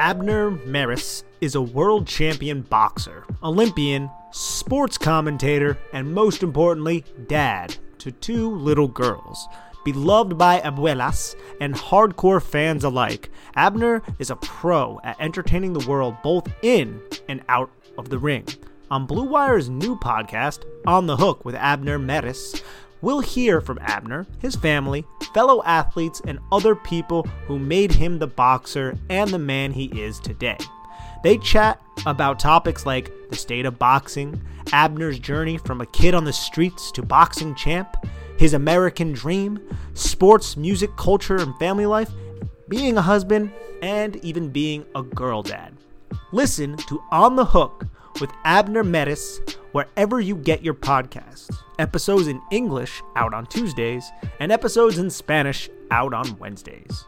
Abner Mares is a world champion boxer, Olympian, sports commentator, and most importantly, dad to two little girls. Beloved by abuelas and hardcore fans alike, Abner is a pro at entertaining the world both in and out of the ring. On Blue Wire's new podcast, On the Hook with Abner Mares, we'll hear from Abner, his family, fellow athletes, and other people who made him the boxer and the man he is today. They chat about topics like the state of boxing, Abner's journey from a kid on the streets to boxing champ, his American dream, sports, music, culture, and family life, being a husband, and even being a girl dad. Listen to On the Hook with Abner Mares wherever you get your podcasts. Episodes in English out on Tuesdays, and episodes in Spanish out on Wednesdays.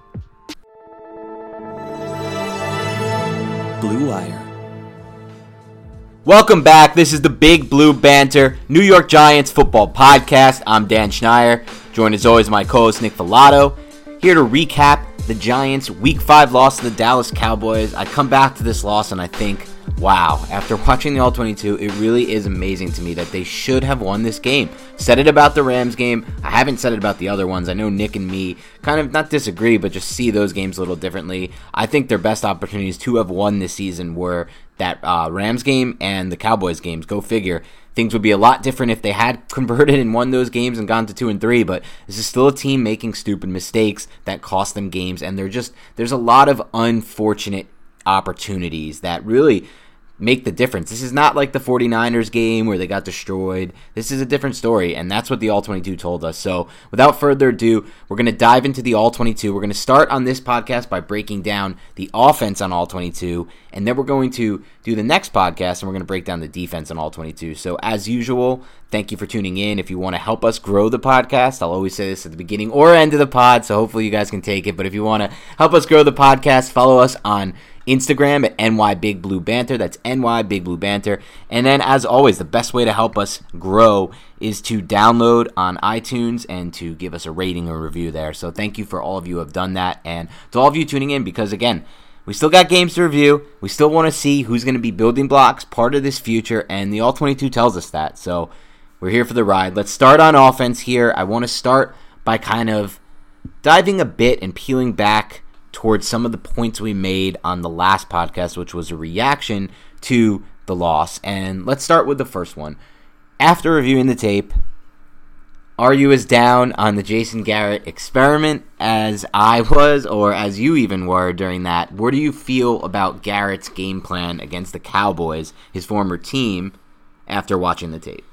Blue Wire. Welcome back. This is the Big Blue Banter New York Giants football podcast. I'm Dan Schneier, joined as always my co-host Nick Falato, here to recap the Giants' Week Five loss to the Dallas Cowboys. I come back to this loss and I think, wow. After watching the All 22, it really is amazing to me that they should have won this game. Said it about the Rams game. I haven't said it about the other ones. I know Nick and me kind of not disagree, but just see those games a little differently. I think their best opportunities to have won this season were that uh, Rams game and the Cowboys games. Go figure. Things would be a lot different if they had converted and won those games and gone to two and three. But this is still a team making stupid mistakes that cost them games, and they're just there's a lot of unfortunate opportunities that really make the difference. This is not like the 49ers game where they got destroyed. This is a different story, and that's what the All 22 told us. So, without further ado, we're going to dive into the All 22. We're going to start on this podcast by breaking down the offense on All 22, and then we're going to do the next podcast and we're going to break down the defense on All 22. So, as usual, thank you for tuning in. If you want to help us grow the podcast, I'll always say this at the beginning or end of the pod, so hopefully you guys can take it. But if you want to help us grow the podcast, follow us on Instagram at NY Big Blue Banter. That's NY Big Blue Banter. And then, as always, the best way to help us grow is to download on iTunes and to give us a rating or review there. So, thank you for all of you who have done that. And to all of you tuning in, because again, we still got games to review. We still want to see who's going to be building blocks, part of this future, and the All 22 tells us that. So, we're here for the ride. Let's start on offense here. I want to start by kind of diving a bit and peeling back towards some of the points we made on the last podcast, which was a reaction to the loss. And let's start with the first one. After reviewing the tape, are you as down on the Jason Garrett experiment as I was, or as you even were during that? What do you feel about Garrett's game plan against the Cowboys, his former team, after watching the tape?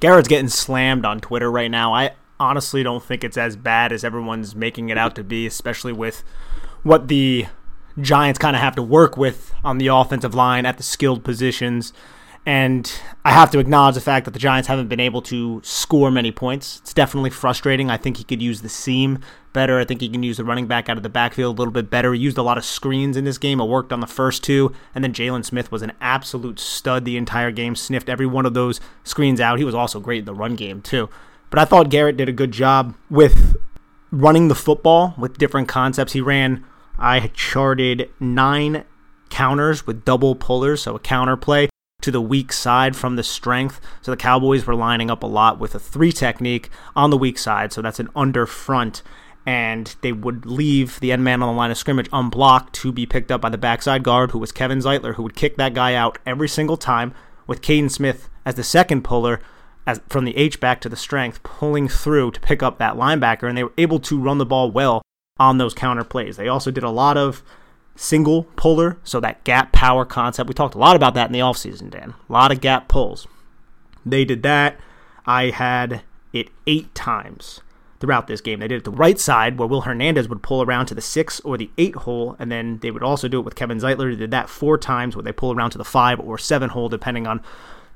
Garrett's getting slammed on Twitter right now. I honestly don't think it's as bad as everyone's making it out to be, especially with what the Giants kind of have to work with on the offensive line at the skilled positions. And I have to acknowledge the fact that the Giants haven't been able to score many points. It's definitely frustrating. I think he could use the seam better. I think he can use the running back out of the backfield a little bit better. He used a lot of screens in this game. It worked on the first two. And then Jaylon Smith was an absolute stud the entire game, sniffed every one of those screens out. He was also great in the run game, too. But I thought Garrett did a good job with running the football with different concepts. He ran, I charted nine counters with double pullers, so a counter play to the weak side from the strength. So the Cowboys were lining up a lot with a three technique on the weak side. So that's an under front. And they would leave the end man on the line of scrimmage unblocked to be picked up by the backside guard, who was Kevin Zeitler, who would kick that guy out every single time, with Kaden Smith as the second puller, as from the H back to the strength, pulling through to pick up that linebacker. And they were able to run the ball well on those counter plays. They also did a lot of single puller, so that gap power concept. We talked a lot about that in the offseason, Dan. A lot of gap pulls. They did that. I had it eight times throughout this game. They did it the right side where Will Hernandez would pull around to the six or the eight hole, and then they would also do it with Kevin Zeitler. They did that four times where they pull around to the five or seven hole, depending on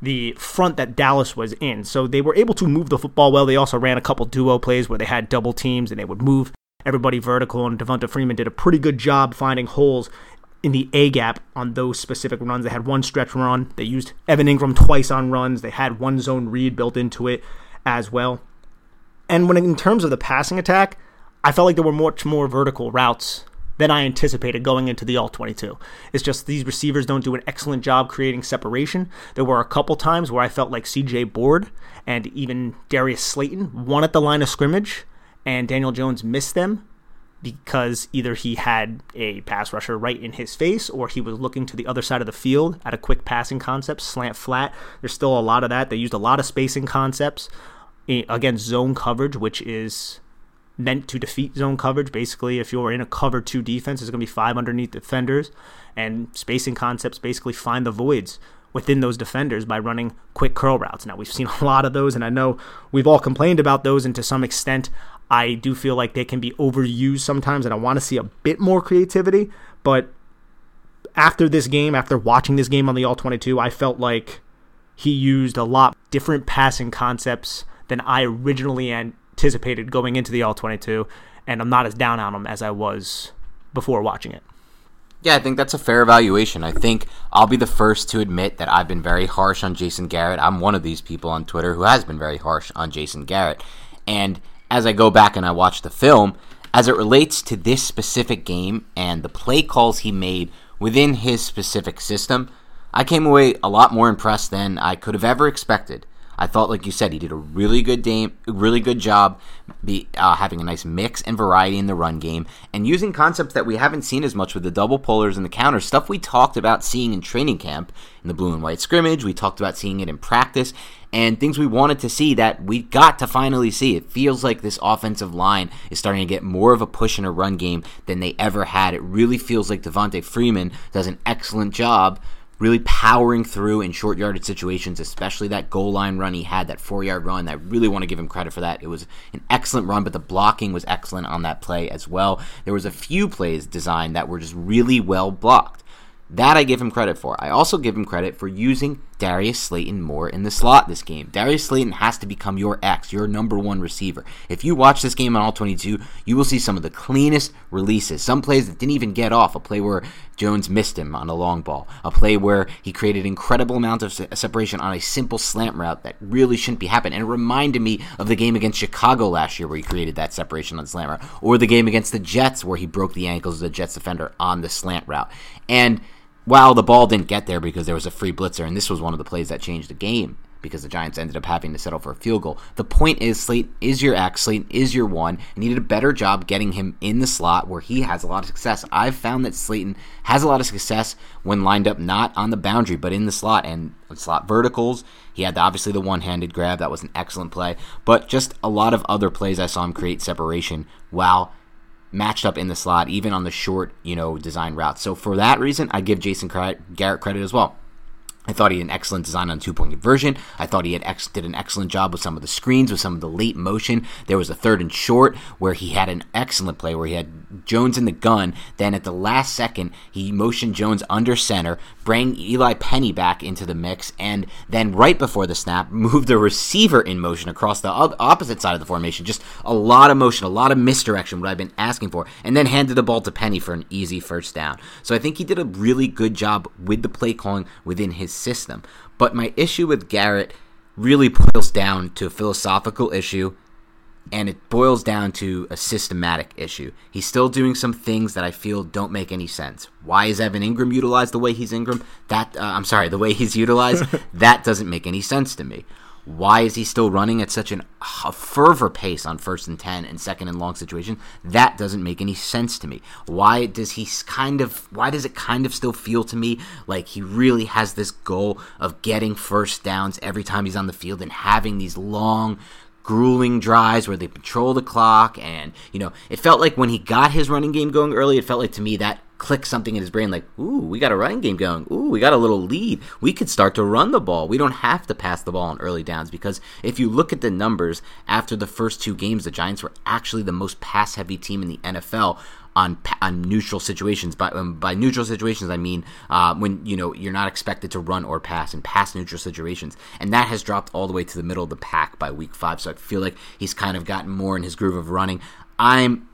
the front that Dallas was in. So they were able to move the football well. They also ran a couple duo plays where they had double teams and they would move everybody vertical, and Devonta Freeman did a pretty good job finding holes in the A gap on those specific runs. They had one stretch run. They used Evan Engram twice on runs. They had one zone read built into it as well. And when in terms of the passing attack, I felt like there were much more vertical routes than I anticipated going into the all 22. It's just these receivers don't do an excellent job creating separation. There were a couple times where I felt like CJ Board and even Darius Slayton won at the line of scrimmage and Daniel Jones missed them because either he had a pass rusher right in his face or he was looking to the other side of the field at a quick passing concept, slant flat. There's still a lot of that. They used a lot of spacing concepts eh, against zone coverage, which is meant to defeat zone coverage. Basically, if you're in a cover two defense, there's going to be five underneath defenders, and spacing concepts basically find the voids within those defenders by running quick curl routes. Now, we've seen a lot of those, and I know we've all complained about those, and to some extent, I do feel like they can be overused sometimes, and I want to see a bit more creativity. But after this game, after watching this game on the All 22, I felt like he used a lot different passing concepts than I originally anticipated going into the All 22, and I'm not as down on him as I was before watching it. Yeah, I think that's a fair evaluation. I think I'll be the first to admit that I've been very harsh on Jason Garrett. I'm one of these people on Twitter who has been very harsh on Jason Garrett. And as I go back and I watch the film, as it relates to this specific game and the play calls he made within his specific system, I came away a lot more impressed than I could have ever expected. I thought, like you said, he did a really good game, really good job, be, uh, having a nice mix and variety in the run game, and using concepts that we haven't seen as much with the double pullers and the counters. Stuff we talked about seeing in training camp in the blue and white scrimmage. We talked about seeing it in practice, and things we wanted to see that we got to finally see. It feels like this offensive line is starting to get more of a push in a run game than they ever had. It really feels like Devonta Freeman does an excellent job really powering through in short yardage situations, especially that goal line run he had, that four yard run. I really want to give him credit for that. It was an excellent run, but the blocking was excellent on that play as well. There was a few plays designed that were just really well blocked. That I give him credit for. I also give him credit for using Darius Slayton more in the slot this game. Darius Slayton has to become your X, your number one receiver. If you watch this game on all 22, you will see some of the cleanest releases. Some plays that didn't even get off. A play where Jones missed him on a long ball. A play where he created incredible amount of separation on a simple slant route that really shouldn't be happening. And it reminded me of the game against Chicago last year where he created that separation on the slant route, or the game against the Jets where he broke the ankles of the Jets defender on the slant route. And while the ball didn't get there because there was a free blitzer, and this was one of the plays that changed the game because the Giants ended up having to settle for a field goal. The point is, Slate is your X, Slate is your one, and he did a better job getting him in the slot where he has a lot of success. I've found that Slayton has a lot of success when lined up not on the boundary but in the slot and slot verticals. He had obviously the one-handed grab that was an excellent play, but just a lot of other plays I saw him create separation while matched up in the slot, even on the short, you know, design routes. So for that reason, I give Jason Garrett credit as well. I thought he had an excellent design on two point conversion. I thought he had ex- did an excellent job with some of the screens, with some of the late motion. There was a third and short where he had an excellent play where he had Jones in the gun. Then at the last second, he motioned Jones under center, bring Eli Penny back into the mix, and then right before the snap, moved the receiver in motion across the opposite side of the formation. Just a lot of motion, a lot of misdirection, what I've been asking for, and then handed the ball to Penny for an easy first down. So I think he did a really good job with the play calling within his system. But my issue with Garrett really boils down to a philosophical issue and it boils down to a systematic issue. He's still doing some things that I feel don't make any sense. Why is Evan Engram utilized the way he's Engram? That uh, I'm sorry, the way he's utilized, that doesn't make any sense to me. Why is he still running at such an, a fervor pace on first and 10 and second and long situation? That doesn't make any sense to me. Why does he kind of, why does it kind of still feel to me like he really has this goal of getting first downs every time he's on the field and having these long, grueling drives where they patrol the clock and you know it felt like when he got his running game going early it felt like to me that click something in his brain like, ooh, we got a running game going. Ooh, we got a little lead. We could start to run the ball. We don't have to pass the ball on early downs because if you look at the numbers after the first two games, the Giants were actually the most pass heavy team in the NFL on on neutral situations. By um, by neutral situations, I mean uh, when you know you're not expected to run or pass in pass neutral situations, and that has dropped all the way to the middle of the pack by week five. So I feel like he's kind of gotten more in his groove of running. I'm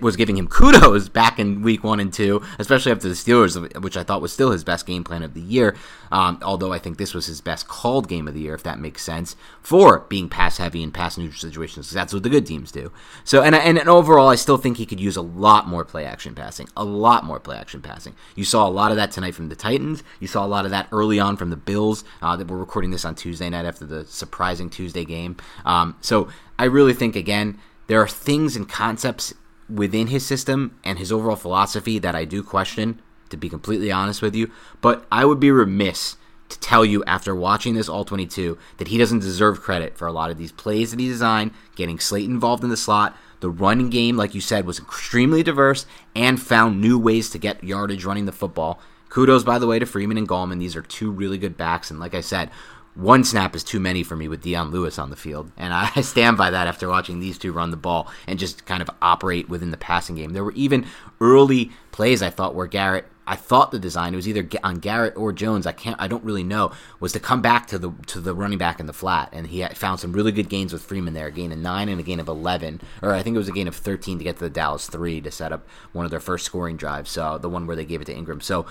was giving him kudos back in week one and two, especially after the Steelers, which I thought was still his best game plan of the year. Um, although I think this was his best called game of the year, if that makes sense, for being pass heavy and pass neutral situations, because that's what the good teams do. So, and, and, and overall, I still think he could use a lot more play action passing, a lot more play action passing. You saw a lot of that tonight from the Titans. You saw a lot of that early on from the Bills. Uh, that we're recording this on Tuesday night after the surprising Tuesday game. Um, so I really think again there are things and concepts within his system and his overall philosophy that I do question, to be completely honest with you. But I would be remiss to tell you after watching this All 22 that he doesn't deserve credit for a lot of these plays that he designed, getting Slayton involved in the slot. The running game, like you said, was extremely diverse and found new ways to get yardage running the football. Kudos, by the way, to Freeman and Gallman. These are two really good backs. And like I said, one snap is too many for me with Dion Lewis on the field. And I stand by that after watching these two run the ball and just kind of operate within the passing game. There were even early plays I thought where Garrett I thought the design it was either on Garrett or Jones. I can't. I don't really know. Was to come back to the to the running back in the flat, and he found some really good gains with Freeman there. A gain of nine and a gain of eleven, or I think it was a gain of thirteen to get to the Dallas three to set up one of their first scoring drives. So the one where they gave it to Engram. So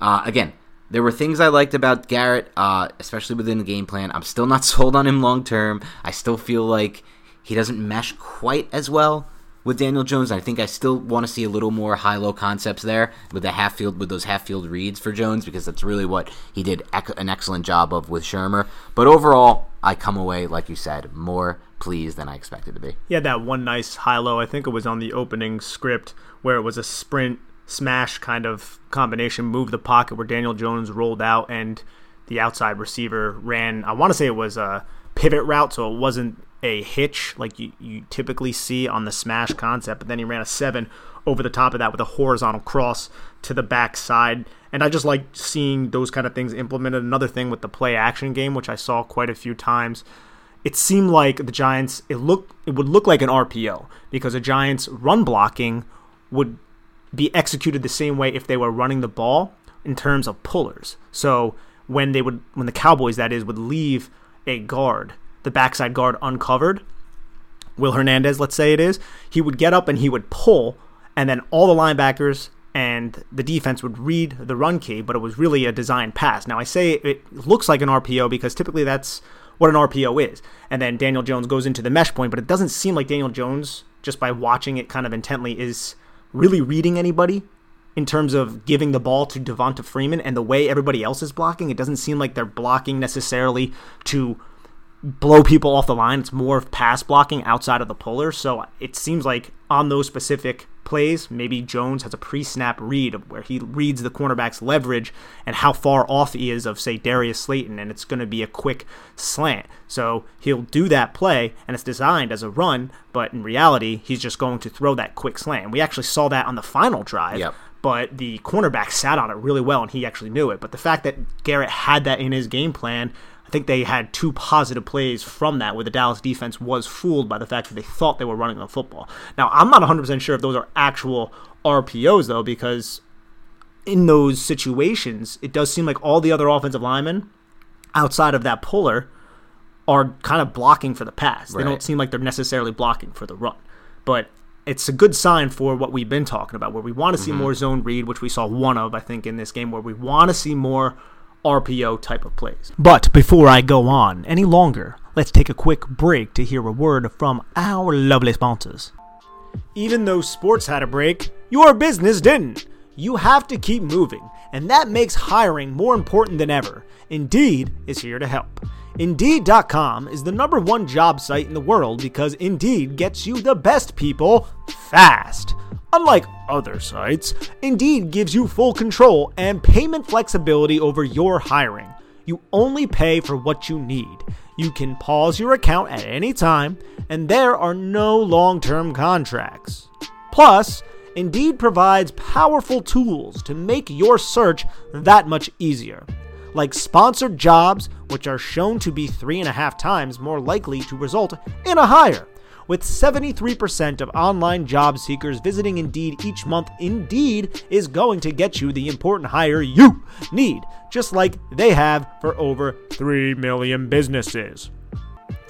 uh, again, there were things I liked about Garrett, uh, especially within the game plan. I'm still not sold on him long term. I still feel like he doesn't mesh quite as well with Daniel Jones. I think I still want to see a little more high low concepts there with the half field with those half field reads for Jones because that's really what he did an excellent job of with Shurmur. But overall, I come away like you said more pleased than I expected to be. Had that one nice high low. I think it was on the opening script where it was a sprint smash kind of combination, move the pocket where Daniel Jones rolled out and the outside receiver ran. I want to say it was a pivot route, so it wasn't a hitch like you, you typically see on the smash concept. But then he ran a seven over the top of that with a horizontal cross to the backside. And I just like seeing those kind of things implemented. Another thing with the play action game, which I saw quite a few times. It seemed like the Giants it looked it would look like an RPO because the Giants run blocking would be executed the same way if they were running the ball in terms of pullers. So when they would when the Cowboys that is would leave a guard, the backside guard uncovered, Will Hernandez, let's say it is, he would get up and he would pull and then all the linebackers and the defense would read the run key, but it was really a designed pass. Now I say it looks like an RPO because typically that's what an RPO is. And then Daniel Jones goes into the mesh point, but it doesn't seem like Daniel Jones just by watching it kind of intently is really reading anybody in terms of giving the ball to Devonta Freeman and the way everybody else is blocking. It doesn't seem like they're blocking necessarily to blow people off the line. It's more of pass blocking outside of the puller. So it seems like on those specific plays, maybe Jones has a pre-snap read where he reads the cornerback's leverage and how far off he is of say Darius Slayton, and it's going to be a quick slant. So he'll do that play, and it's designed as a run, but in reality, he's just going to throw that quick slant. We actually saw that on the final drive. Yep. but the cornerback sat on it really well and he actually knew it. But the fact that Garrett had that in his game plan, I think they had two positive plays from that where the Dallas defense was fooled by the fact that they thought they were running the football. Now, I'm not 100% sure if those are actual RPOs though because in those situations, it does seem like all the other offensive linemen outside of that puller are kind of blocking for the pass. Right. They don't seem like they're necessarily blocking for the run. But it's a good sign for what we've been talking about, where we want to see mm-hmm. more zone read, which we saw one of, I think, in this game, where we want to see more RPO type of plays. But before I go on any longer, let's take a quick break to hear a word from our lovely sponsors. Even though sports had a break, your business didn't. You have to keep moving, and that makes hiring more important than ever. Indeed is here to help. Indeed.com is the number one job site in the world because Indeed gets you the best people fast. Unlike other sites, Indeed gives you full control and payment flexibility over your hiring. You only pay for what you need. You can pause your account at any time, and there are no long term contracts. Plus, Indeed provides powerful tools to make your search that much easier like sponsored jobs, which are shown to be three and a half times more likely to result in a hire. With 73% of online job seekers visiting Indeed each month, Indeed is going to get you the important hire you need, just like they have for over 3 million businesses.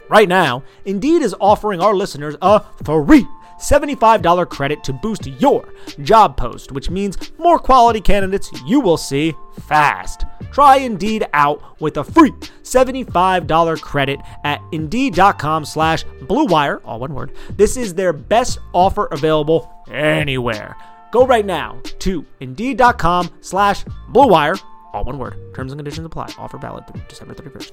Right now, Indeed is offering our listeners a free $75 credit to boost your job post, which means more quality candidates you will see fast. Try Indeed out with a free $75 credit at Indeed.com slash BlueWire, all one word. This is their best offer available anywhere. Go right now to Indeed.com slash BlueWire, all one word. Terms and conditions apply. Offer valid through December 31st.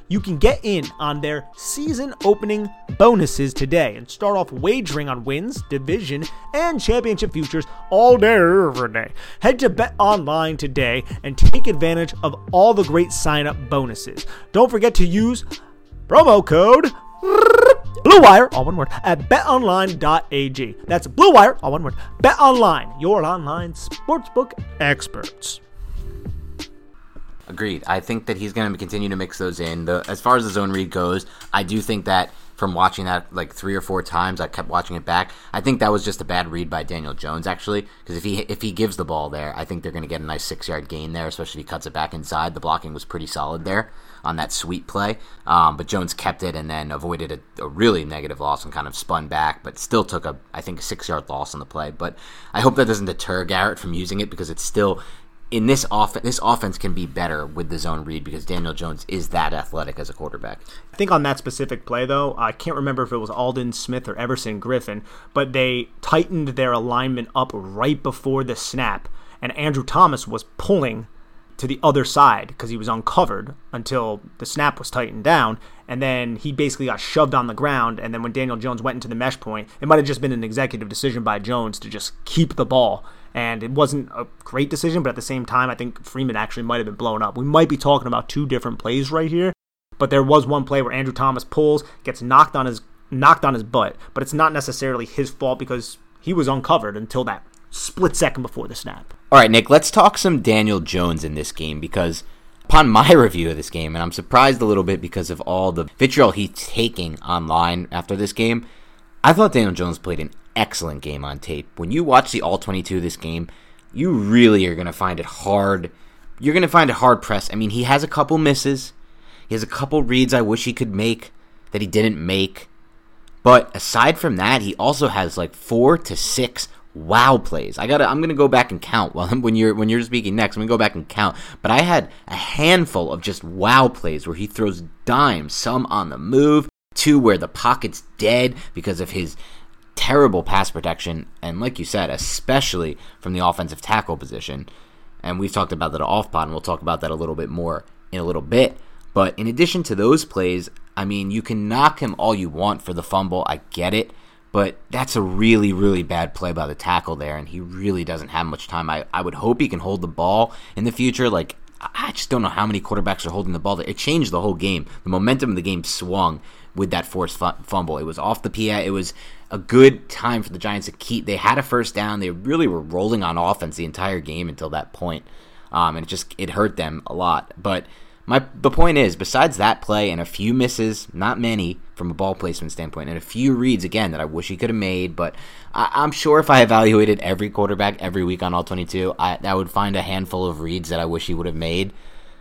you can get in on their season opening bonuses today and start off wagering on wins, division, and championship futures all day, every day. Head to Bet Online today and take advantage of all the great sign up bonuses. Don't forget to use promo code Blue Wire, all one word, at betonline.ag. That's Blue Wire, all one word. Bet Online, your online sportsbook experts. Agreed. I think that he's going to continue to mix those in. The as far as the zone read goes, I do think that from watching that like three or four times, I kept watching it back. I think that was just a bad read by Daniel Jones actually, because if he if he gives the ball there, I think they're going to get a nice six yard gain there, especially if he cuts it back inside. The blocking was pretty solid there on that sweet play, um, but Jones kept it and then avoided a, a, really negative loss and kind of spun back, but still took a I think a six yard loss on the play. But I hope that doesn't deter Garrett from using it because it's still in this offense, this offense can be better with the zone read because Daniel Jones is that athletic as a quarterback. I think on that specific play, though, I can't remember if it was Aldon Smith or Everson Griffen, but they tightened their alignment up right before the snap, and Andrew Thomas was pulling to the other side because he was uncovered until the snap was tightened down, and then he basically got shoved on the ground. And then when Daniel Jones went into the mesh point, it might have just been an executive decision by Jones to just keep the ball and it wasn't a great decision, but at the same time, I think Freeman actually might have been blown up. We might be talking about two different plays right here, but there was one play where Andrew Thomas pulls, gets knocked on his knocked on his butt, but it's not necessarily his fault because he was uncovered until that split second before the snap. All right, Nick, let's talk some Daniel Jones in this game because upon my review of this game, and I'm surprised a little bit because of all the vitriol he's taking online after this game, I thought Daniel Jones played an excellent game on tape. When you watch the all 22 of this game, you really are going to find it hard. You're going to find it hard pressed. I mean, he has a couple misses. He has a couple reads I wish he could make that he didn't make. But aside from that, he also has like 4 to 6 wow plays. I got to I'm to go back and count while when you're when you're speaking next. I'm to go back and count. But I had a handful of just wow plays where he throws dimes, some on the move, two where the pocket's dead because of his terrible pass protection, and like you said, especially from the offensive tackle position. And we've talked about that off pod, and we'll talk about that a little bit more in a little bit. But in addition to those plays, I mean, you can knock him all you want for the fumble. I get it. But that's a really, really bad play by the tackle there, and he really doesn't have much time. I, I would hope he can hold the ball in the future. Like, I just don't know how many quarterbacks are holding the ball. It changed the whole game. The momentum of the game swung with that forced fumble. It was off the PI. It was a good time for the Giants to keep. They had a first down. They really were rolling on offense the entire game until that point. Um, and it just it hurt them a lot. But my the point is, besides that play and a few misses, not many from a ball placement standpoint, and a few reads again that I wish he could have made, but I, am sure if I evaluated every quarterback every week on all 22, I, I would find a handful of reads that I wish he would have made.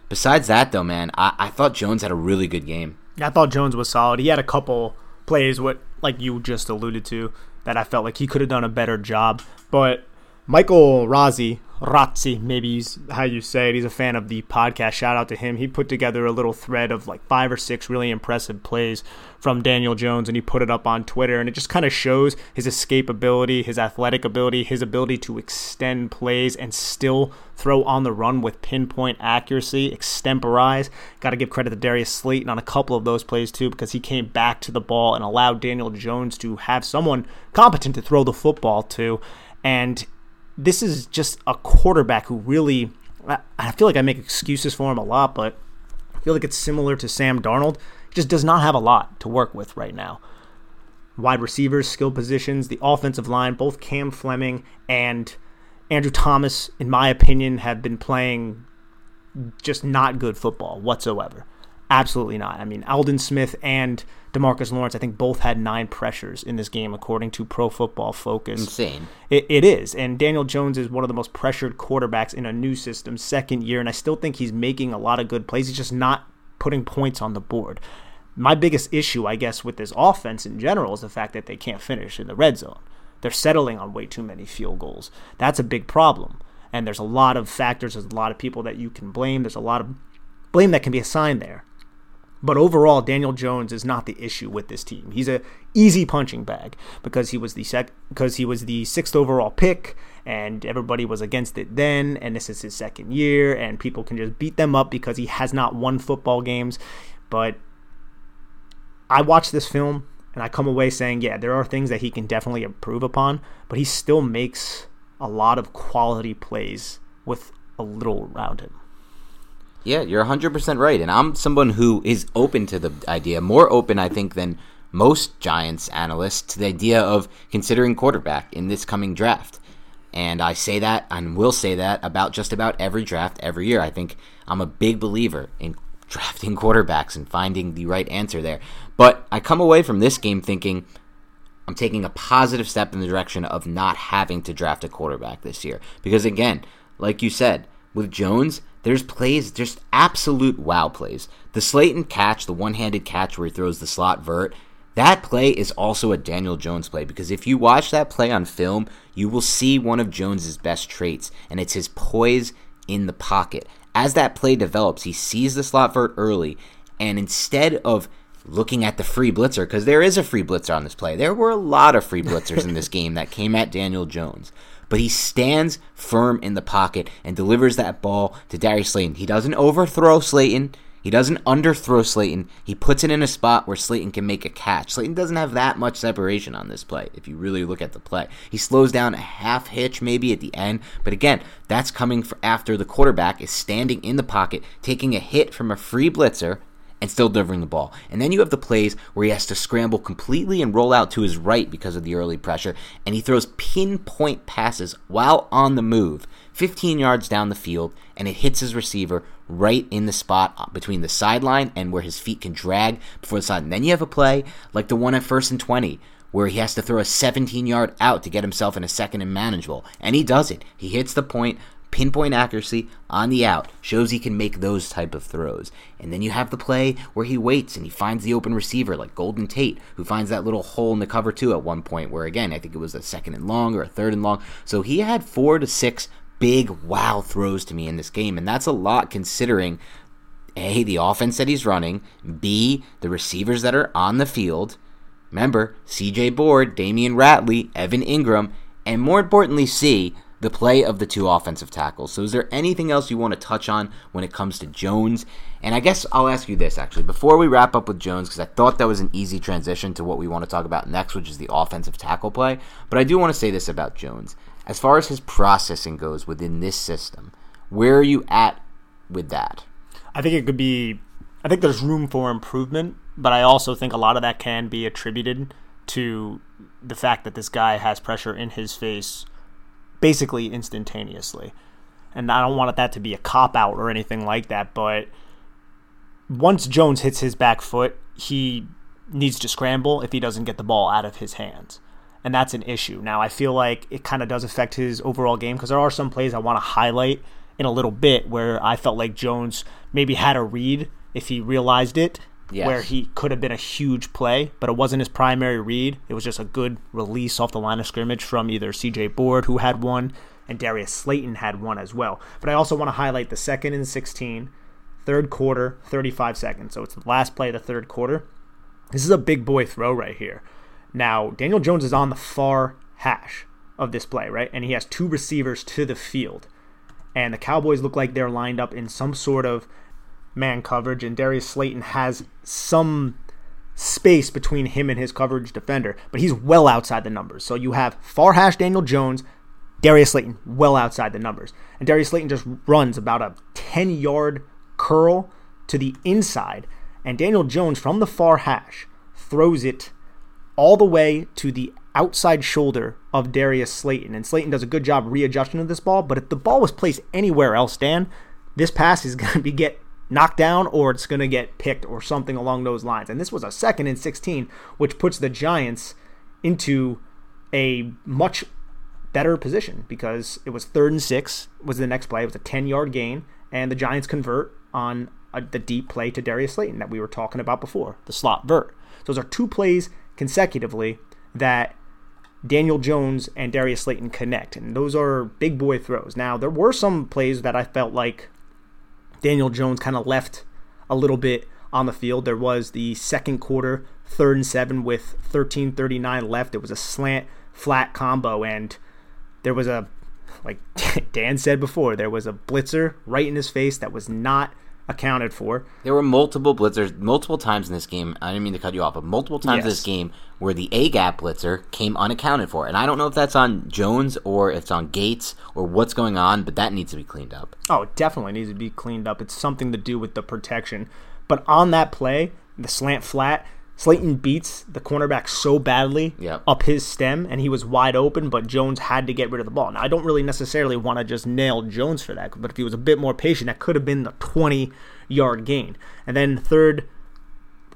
Besides that, though, man, I, I thought Jones had a really good game. I thought Jones was solid. He had a couple plays, what like you just alluded to, that I felt like he could have done a better job. But Michael Razzi, Razzi, maybe how you say it. He's a fan of the podcast. Shout out to him. He put together a little thread of like five or six really impressive plays from Daniel Jones, and he put it up on Twitter. And it just kind of shows his escape ability, his athletic ability, his ability to extend plays and still throw on the run with pinpoint accuracy, extemporize. Got to give credit to Darius Slayton on a couple of those plays too, because he came back to the ball and allowed Daniel Jones to have someone competent to throw the football to. And this is just a quarterback who really, I feel like I make excuses for him a lot, but I feel like it's similar to Sam Darnold. Just does not have a lot to work with right now. Wide receivers, skill positions, the offensive line, both Cam Fleming and Andrew Thomas, in my opinion, have been playing just not good football whatsoever. Absolutely not. I mean, Aldon Smith and Demarcus Lawrence, I think both had nine pressures in this game, according to Pro Football Focus. Insane. It, it is. And Daniel Jones is one of the most pressured quarterbacks in a new system, second year. And I still think he's making a lot of good plays. He's just not putting points on the board. My biggest issue, I guess, with this offense in general is the fact that they can't finish in the red zone. They're settling on way too many field goals. That's a big problem. And there's a lot of factors, there's a lot of people that you can blame. There's a lot of blame that can be assigned there. But overall, Daniel Jones is not the issue with this team. He's a easy punching bag because he was the sec- because he was the sixth overall pick, and everybody was against it then. And this is his second year, and people can just beat them up because he has not won football games. But I watched this film and I come away saying, yeah, there are things that he can definitely improve upon, but he still makes a lot of quality plays with a little around him. Yeah, you're 100% right. And I'm someone who is open to the idea, more open, I think, than most Giants analysts to the idea of considering quarterback in this coming draft. And I say that and will say that about just about every draft every year. I think I'm a big believer in drafting quarterbacks and finding the right answer there. But I come away from this game thinking I'm taking a positive step in the direction of not having to draft a quarterback this year. Because again, like you said, with Jones, there's plays, just absolute wow plays. The Slayton catch, the one handed catch where he throws the slot vert, that play is also a Daniel Jones play because if you watch that play on film, you will see one of Jones's best traits, and it's his poise in the pocket. As that play develops, he sees the slot vert early, and instead of looking at the free blitzer, because there is a free blitzer on this play, there were a lot of free blitzers in this game that came at Daniel Jones but he stands firm in the pocket and delivers that ball to Darius Slayton. He doesn't overthrow Slayton. He doesn't underthrow Slayton. He puts it in a spot where Slayton can make a catch. Slayton doesn't have that much separation on this play if you really look at the play. He slows down a half hitch maybe at the end, but again, that's coming after the quarterback is standing in the pocket, taking a hit from a free blitzer and still delivering the ball. And then you have the plays where he has to scramble completely and roll out to his right because of the early pressure, and he throws pinpoint passes while on the move, 15 yards down the field, and it hits his receiver right in the spot uh, between the sideline and where his feet can drag before the side. And then you have a play like the one at first and 20 where he has to throw a 17 yard out to get himself in a second and manageable. And he does it. He hits the point, pinpoint accuracy on the out shows he can make those type of throws. And then you have the play where he waits and he finds the open receiver like Golden Tate, who finds that little hole in the cover two at one point where again I think it was a second and long or a third and long. So he had four to six big wow throws to me in this game, and that's a lot considering A, the offense that he's running, B, the receivers that are on the field. Remember, CJ Board, Damion Ratley, Evan Engram, and more importantly, C, the play of the two offensive tackles. So, is there anything else you want to touch on when it comes to Jones? And I guess I'll ask you this actually before we wrap up with Jones, because I thought that was an easy transition to what we want to talk about next, which is the offensive tackle play. But I do want to say this about Jones. As far as his processing goes within this system, where are you at with that? I think it could be. I think there's room for improvement, but I also think a lot of that can be attributed to the fact that this guy has pressure in his face basically instantaneously. And I don't want that to be a cop out or anything like that, but once Jones hits his back foot, he needs to scramble if he doesn't get the ball out of his hands. And that's an issue. Now, I feel like it kind of does affect his overall game because there are some plays I want to highlight in a little bit where I felt like Jones maybe had a read if he realized it yes. where he could have been a huge play, but it wasn't his primary read. It was just a good release off the line of scrimmage from either CJ Board, who had one, and Darius Slayton had one as well. But I also want to highlight the second and 16, third quarter, 35 seconds. So it's the last play of the third quarter. This is a big boy throw right here. Now, Daniel Jones is on the far hash of this play, right? And he has two receivers to the field. And the Cowboys look like they're lined up in some sort of man coverage, and Darius Slayton has some space between him and his coverage defender, but he's well outside the numbers. So you have far hash Daniel Jones, Darius Slayton well outside the numbers. And Darius Slayton just runs about a 10 yard curl to the inside, and Daniel Jones from the far hash throws it all the way to the outside shoulder of Darius Slayton. And Slayton does a good job readjusting to this ball, but if the ball was placed anywhere else, Dan, this pass is going to be get knocked down or it's going to get picked or something along those lines. And this was a second and 16, which puts the Giants into a much better position because it was third and six was the next play. It was a 10 yard gain, and the Giants convert on a, the deep play to Darius Slayton that we were talking about before, the slot vert. So those are two plays consecutively that Daniel Jones and Darius Slayton connect, and those are big boy throws. Now, there were some plays that I felt like Daniel Jones kind of left a little bit on the field. There was the second quarter, third and seven with 13:39 left. It was a slant flat combo, and there was a, like Dan said before, there was a blitzer right in his face that was not accounted for. There were multiple blitzers, multiple times in this game. I didn't mean to cut you off, but multiple times yes. in this game where the A gap blitzer came unaccounted for. And I don't know if that's on Jones or if it's on Gates or what's going on, but that needs to be cleaned up. Oh, it definitely needs to be cleaned up. It's something to do with the protection. But on that play, the slant flat, Slayton beats the cornerback so badly yep. up his stem, and he was wide open, but Jones had to get rid of the ball. Now, I don't really necessarily want to just nail Jones for that, but if he was a bit more patient, that could have been the 20 yard gain. And then third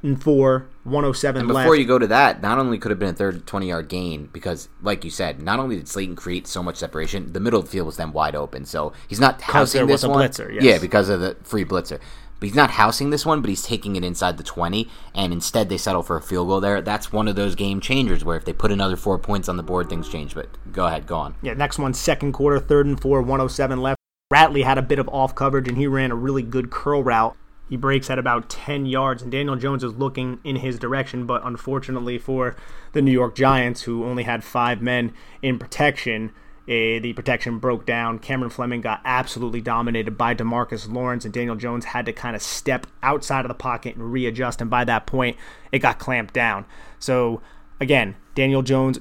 and four, 107 and before left. you go to that, not only could have been a third 20 yard gain, because, like you said, not only did Slayton create so much separation, the middle of the field was then wide open. So he's not housing this one. Blitzer, yes. Yeah, because of the free blitzer. But he's not housing this one, but he's taking it inside the 20, and instead they settle for a field goal there. That's one of those game changers where if they put another four points on the board, things change. But go ahead, go on. Yeah, next one, second quarter, third and four, 107 left. Ratley had a bit of off coverage, and he ran a really good curl route. He breaks at about 10 yards, and Daniel Jones is looking in his direction, but unfortunately for the New York Giants, who only had five men in protection, uh, the protection broke down. Cameron Fleming got absolutely dominated by Demarcus Lawrence, and Daniel Jones had to kind of step outside of the pocket and readjust. And by that point, it got clamped down. So, again, Daniel Jones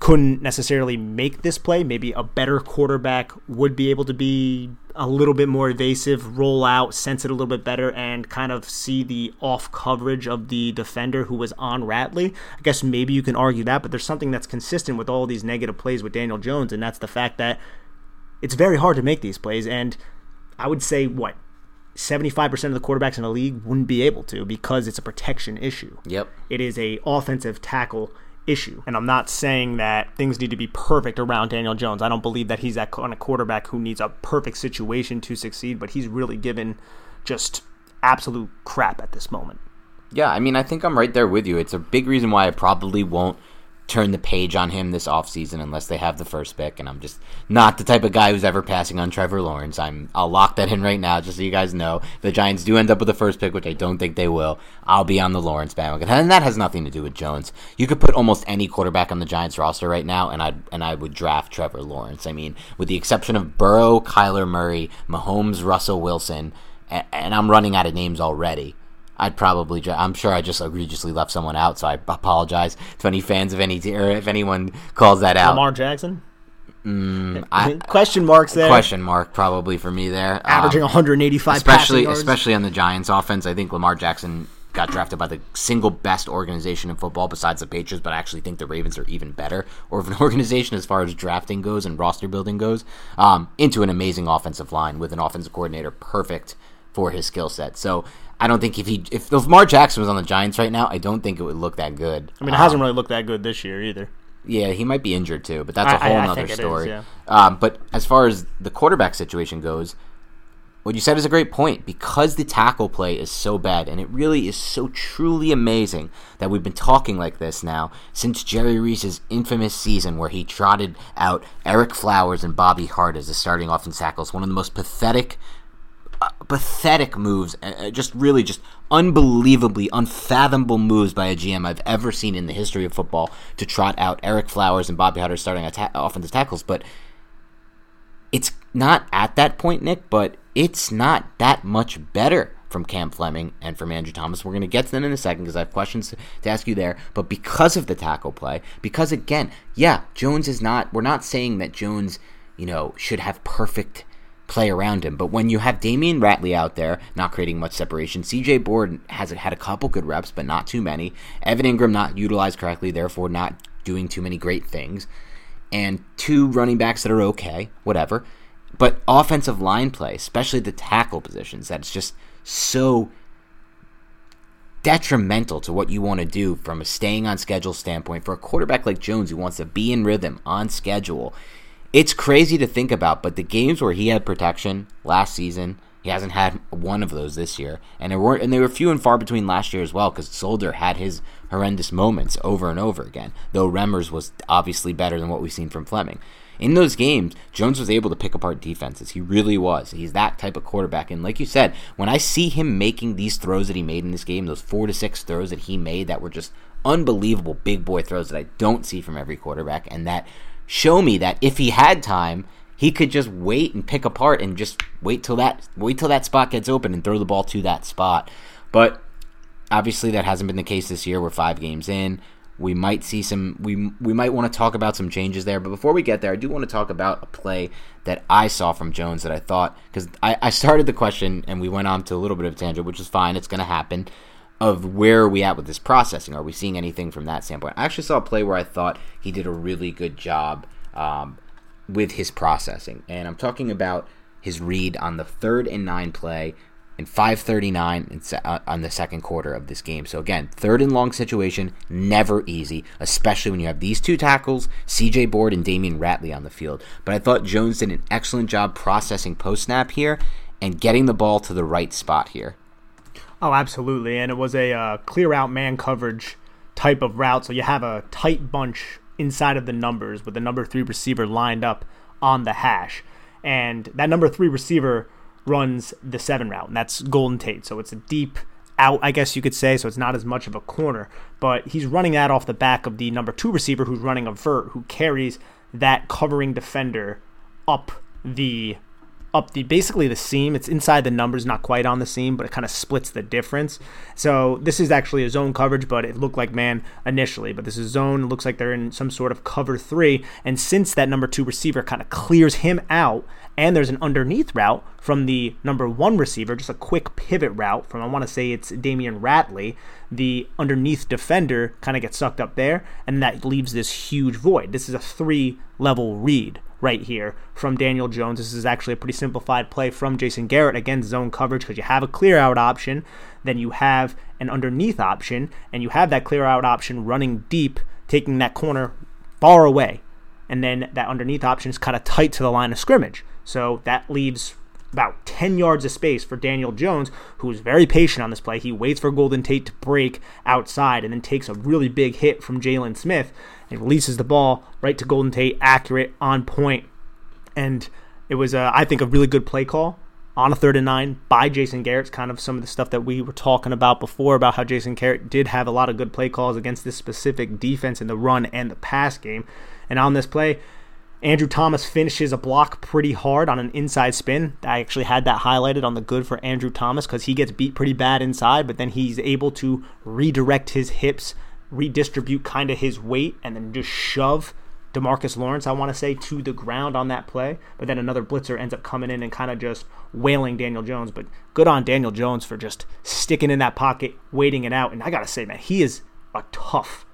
couldn't necessarily make this play. Maybe a better quarterback would be able to be a little bit more evasive, roll out, sense it a little bit better, and kind of see the off coverage of the defender who was on Ratley. I guess maybe you can argue that, but there's something that's consistent with all these negative plays with Daniel Jones, and that's the fact that it's very hard to make these plays. And I would say, what, 75% of the quarterbacks in the league wouldn't be able to because it's a protection issue. Yep. It is a offensive tackle issue. And I'm not saying that things need to be perfect around Daniel Jones. I don't believe that he's that kind of quarterback who needs a perfect situation to succeed, but he's really given just absolute crap at this moment. Yeah, I mean, I think I'm right there with you. It's a big reason why I probably won't turn the page on him this offseason unless they have the first pick. And I'm just not the type of guy who's ever passing on Trevor Lawrence. I'm I'll lock that in right now, just so you guys know. If the Giants do end up with the first pick, which I don't think they will, I'll be on the Lawrence bandwagon. And that has nothing to do with Jones. You could put almost any quarterback on the Giants roster right now, and I and I would draft Trevor Lawrence. I mean, with the exception of Burrow, Kyler Murray, Mahomes, Russell Wilson, and, and I'm running out of names already. I'd probably. I'm sure I just egregiously left someone out, so I apologize to any fans of any or if anyone calls that out. Lamar Jackson. Mm, I, question marks there. Question mark probably for me there. Averaging um, 185, especially especially on the Giants offense. I think Lamar Jackson got drafted by the single best organization in football besides the Patriots, but I actually think the Ravens are even better or of an organization as far as drafting goes and roster building goes. Um, into an amazing offensive line with an offensive coordinator perfect for his skill set. So I don't think if he if Lamar Jackson was on the Giants right now, I don't think it would look that good. I mean, it um, hasn't really looked that good this year either. Yeah, he might be injured too, but that's a whole I, I other story. Is, yeah. um, but as far as the quarterback situation goes, what you said is a great point because the tackle play is so bad, and it really is so truly amazing that we've been talking like this now since Jerry Reese's infamous season where he trotted out Ereck Flowers and Bobby Hart as the starting offense tackles, one of the most pathetic pathetic moves, uh, just really just unbelievably unfathomable moves by a GM I've ever seen in the history of football to trot out Ereck Flowers and Bobby Hutter starting atta- offensive tackles. But it's not at that point, Nick, but it's not that much better from Cam Fleming and from Andrew Thomas. We're going to get to them in a second because I have questions to ask you there. But because of the tackle play, because again, yeah, Jones is not, we're not saying that Jones, you know, should have perfect play around him. But when you have Damion Ratley out there, not creating much separation, CJ Board has had a couple good reps, but not too many. Evan Engram not utilized correctly, therefore not doing too many great things. And two running backs that are okay, whatever. But offensive line play, especially the tackle positions, that's just so detrimental to what you want to do from a staying on schedule standpoint for a quarterback like Jones who wants to be in rhythm on schedule it's crazy to think about, but the games where he had protection last season, he hasn't had one of those this year, and there were and they were few and far between last year as well because Solder had his horrendous moments over and over again. Though Remmers was obviously better than what we've seen from Fleming. In those games, Jones was able to pick apart defenses. He really was. He's that type of quarterback. And like you said, when I see him making these throws that he made in this game, those four to six throws that he made that were just unbelievable big boy throws that I don't see from every quarterback, and that show me that if he had time, he could just wait and pick apart and just wait till that wait till that spot gets open and throw the ball to that spot. But obviously that hasn't been the case this year. We're five games in. We might see some we we might want to talk about some changes there. But before we get there, I do want to talk about a play that I saw from Jones that I thought because I, I started the question and we went on to a little bit of tangent, which is fine. It's going to happen of where are we at with this processing? Are we seeing anything from that standpoint? I actually saw a play where I thought he did a really good job um, with his processing, and I'm talking about his read on the third and nine play in 539 uh, on the second quarter of this game. So again, third and long situation, never easy, especially when you have these two tackles, CJ Board and Damion Ratley on the field. But I thought Jones did an excellent job processing post snap here and getting the ball to the right spot here. Oh, absolutely. And it was a uh, clear out man coverage type of route. So you have a tight bunch inside of the numbers with the number three receiver lined up on the hash. And that number three receiver runs the seven route, and that's Golden Tate. So it's a deep out, I guess you could say. So it's not as much of a corner, but he's running that off the back of the number two receiver who's running a vert, who carries that covering defender up the up the basically the seam. It's inside the numbers, not quite on the seam, but it kind of splits the difference. So this is actually a zone coverage, but it looked like man initially. But this is zone. It looks like they're in some sort of cover three. And since that number two receiver kind of clears him out, and there's an underneath route from the number one receiver, just a quick pivot route from I want to say it's Damion Ratley. The underneath defender kind of gets sucked up there, and that leaves this huge void. This is a three level read right here from Daniel Jones. This is actually a pretty simplified play from Jason Garrett. Again, zone coverage because you have a clear out option, then you have an underneath option, and you have that clear out option running deep, taking that corner far away. And then that underneath option is kind of tight to the line of scrimmage. So that leaves about 10 yards of space for Daniel Jones, who is very patient on this play. He waits for Golden Tate to break outside and then takes a really big hit from Jaylon Smith and releases the ball right to Golden Tate, accurate, on point. And it was, uh, I think, a really good play call on a third and nine by Jason Garrett. It's kind of some of the stuff that we were talking about before about how Jason Garrett did have a lot of good play calls against this specific defense in the run and the pass game. And on this play, Andrew Thomas finishes a block pretty hard on an inside spin. I actually had that highlighted on the good for Andrew Thomas because he gets beat pretty bad inside, but then he's able to redirect his hips, redistribute kind of his weight, and then just shove Demarcus Lawrence, I want to say, to the ground on that play. But then another blitzer ends up coming in and kind of just wailing Daniel Jones. But good on Daniel Jones for just sticking in that pocket, waiting it out. And I got to say, man, he is a tough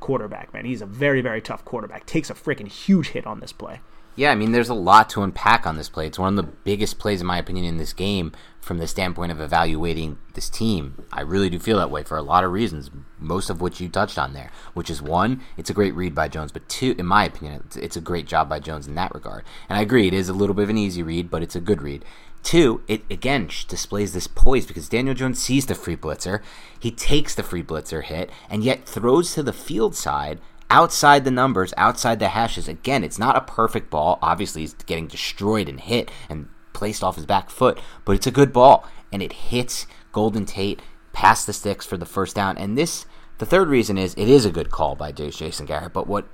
quarterback, man. He's a very, very tough quarterback. Takes a freaking huge hit on this play. Yeah, I mean, there's a lot to unpack on this play. It's one of the biggest plays, in my opinion, in this game from the standpoint of evaluating this team. I really do feel that way for a lot of reasons, most of which you touched on there, which is one, it's a great read by Jones, but two, in my opinion, it's, it's a great job by Jones in that regard. And I agree, it is a little bit of an easy read, but it's a good read. Two, it again displays this poise because Daniel Jones sees the free blitzer, he takes the free blitzer hit, and yet throws to the field side outside the numbers, outside the hashes. Again, it's not a perfect ball. Obviously, he's getting destroyed and hit and placed off his back foot, but it's a good ball and it hits Golden Tate past the sticks for the first down. And this, the third reason is it is a good call by Jason Garrett. But what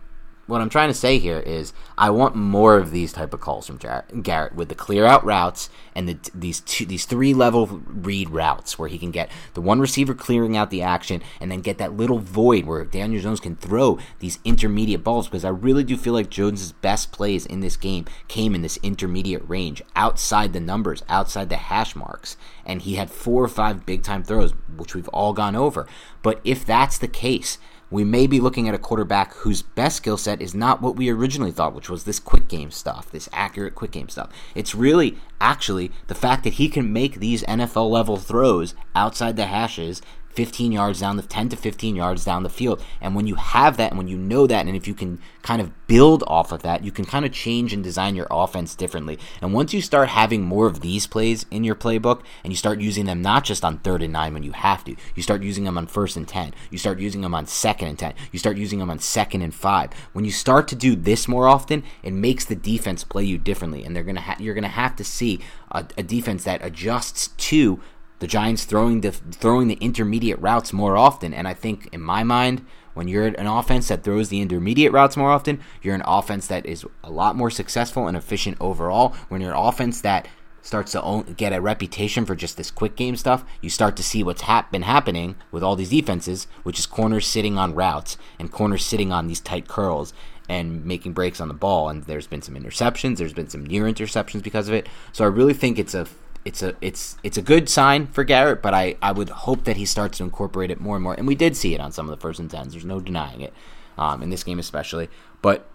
what I'm trying to say here is I want more of these type of calls from Garrett with the clear out routes and the, these two, these three level read routes where he can get the one receiver clearing out the action and then get that little void where Daniel Jones can throw these intermediate balls because I really do feel like Jones's best plays in this game came in this intermediate range outside the numbers, outside the hash marks, and he had four or five big time throws which we've all gone over. But if that's the case, we may be looking at a quarterback whose best skill set is not what we originally thought, which was this quick game stuff, this accurate quick game stuff. It's really actually the fact that he can make these NFL level throws outside the hashes 15 yards down the 10 to 15 yards down the field. And when you have that and when you know that and if you can kind of build off of that, you can kind of change and design your offense differently. And once you start having more of these plays in your playbook and you start using them not just on third and 9 when you have to. You start using them on first and 10. You start using them on second and 10. You start using them on second and 5. When you start to do this more often, it makes the defense play you differently and they're going to ha- you're going to have to see a, a defense that adjusts to the Giants throwing the throwing the intermediate routes more often. And I think in my mind, when you're an offense that throws the intermediate routes more often, you're an offense that is a lot more successful and efficient overall. When you're an offense that starts to own, get a reputation for just this quick game stuff, you start to see what's hap- been happening with all these defenses, which is corners sitting on routes and corners sitting on these tight curls and making breaks on the ball. And there's been some interceptions, there's been some near interceptions because of it. So I really think it's a it's a it's it's a good sign for Garrett, but I, I would hope that he starts to incorporate it more and more. And we did see it on some of the first and tens. There's no denying it, um, in this game especially. But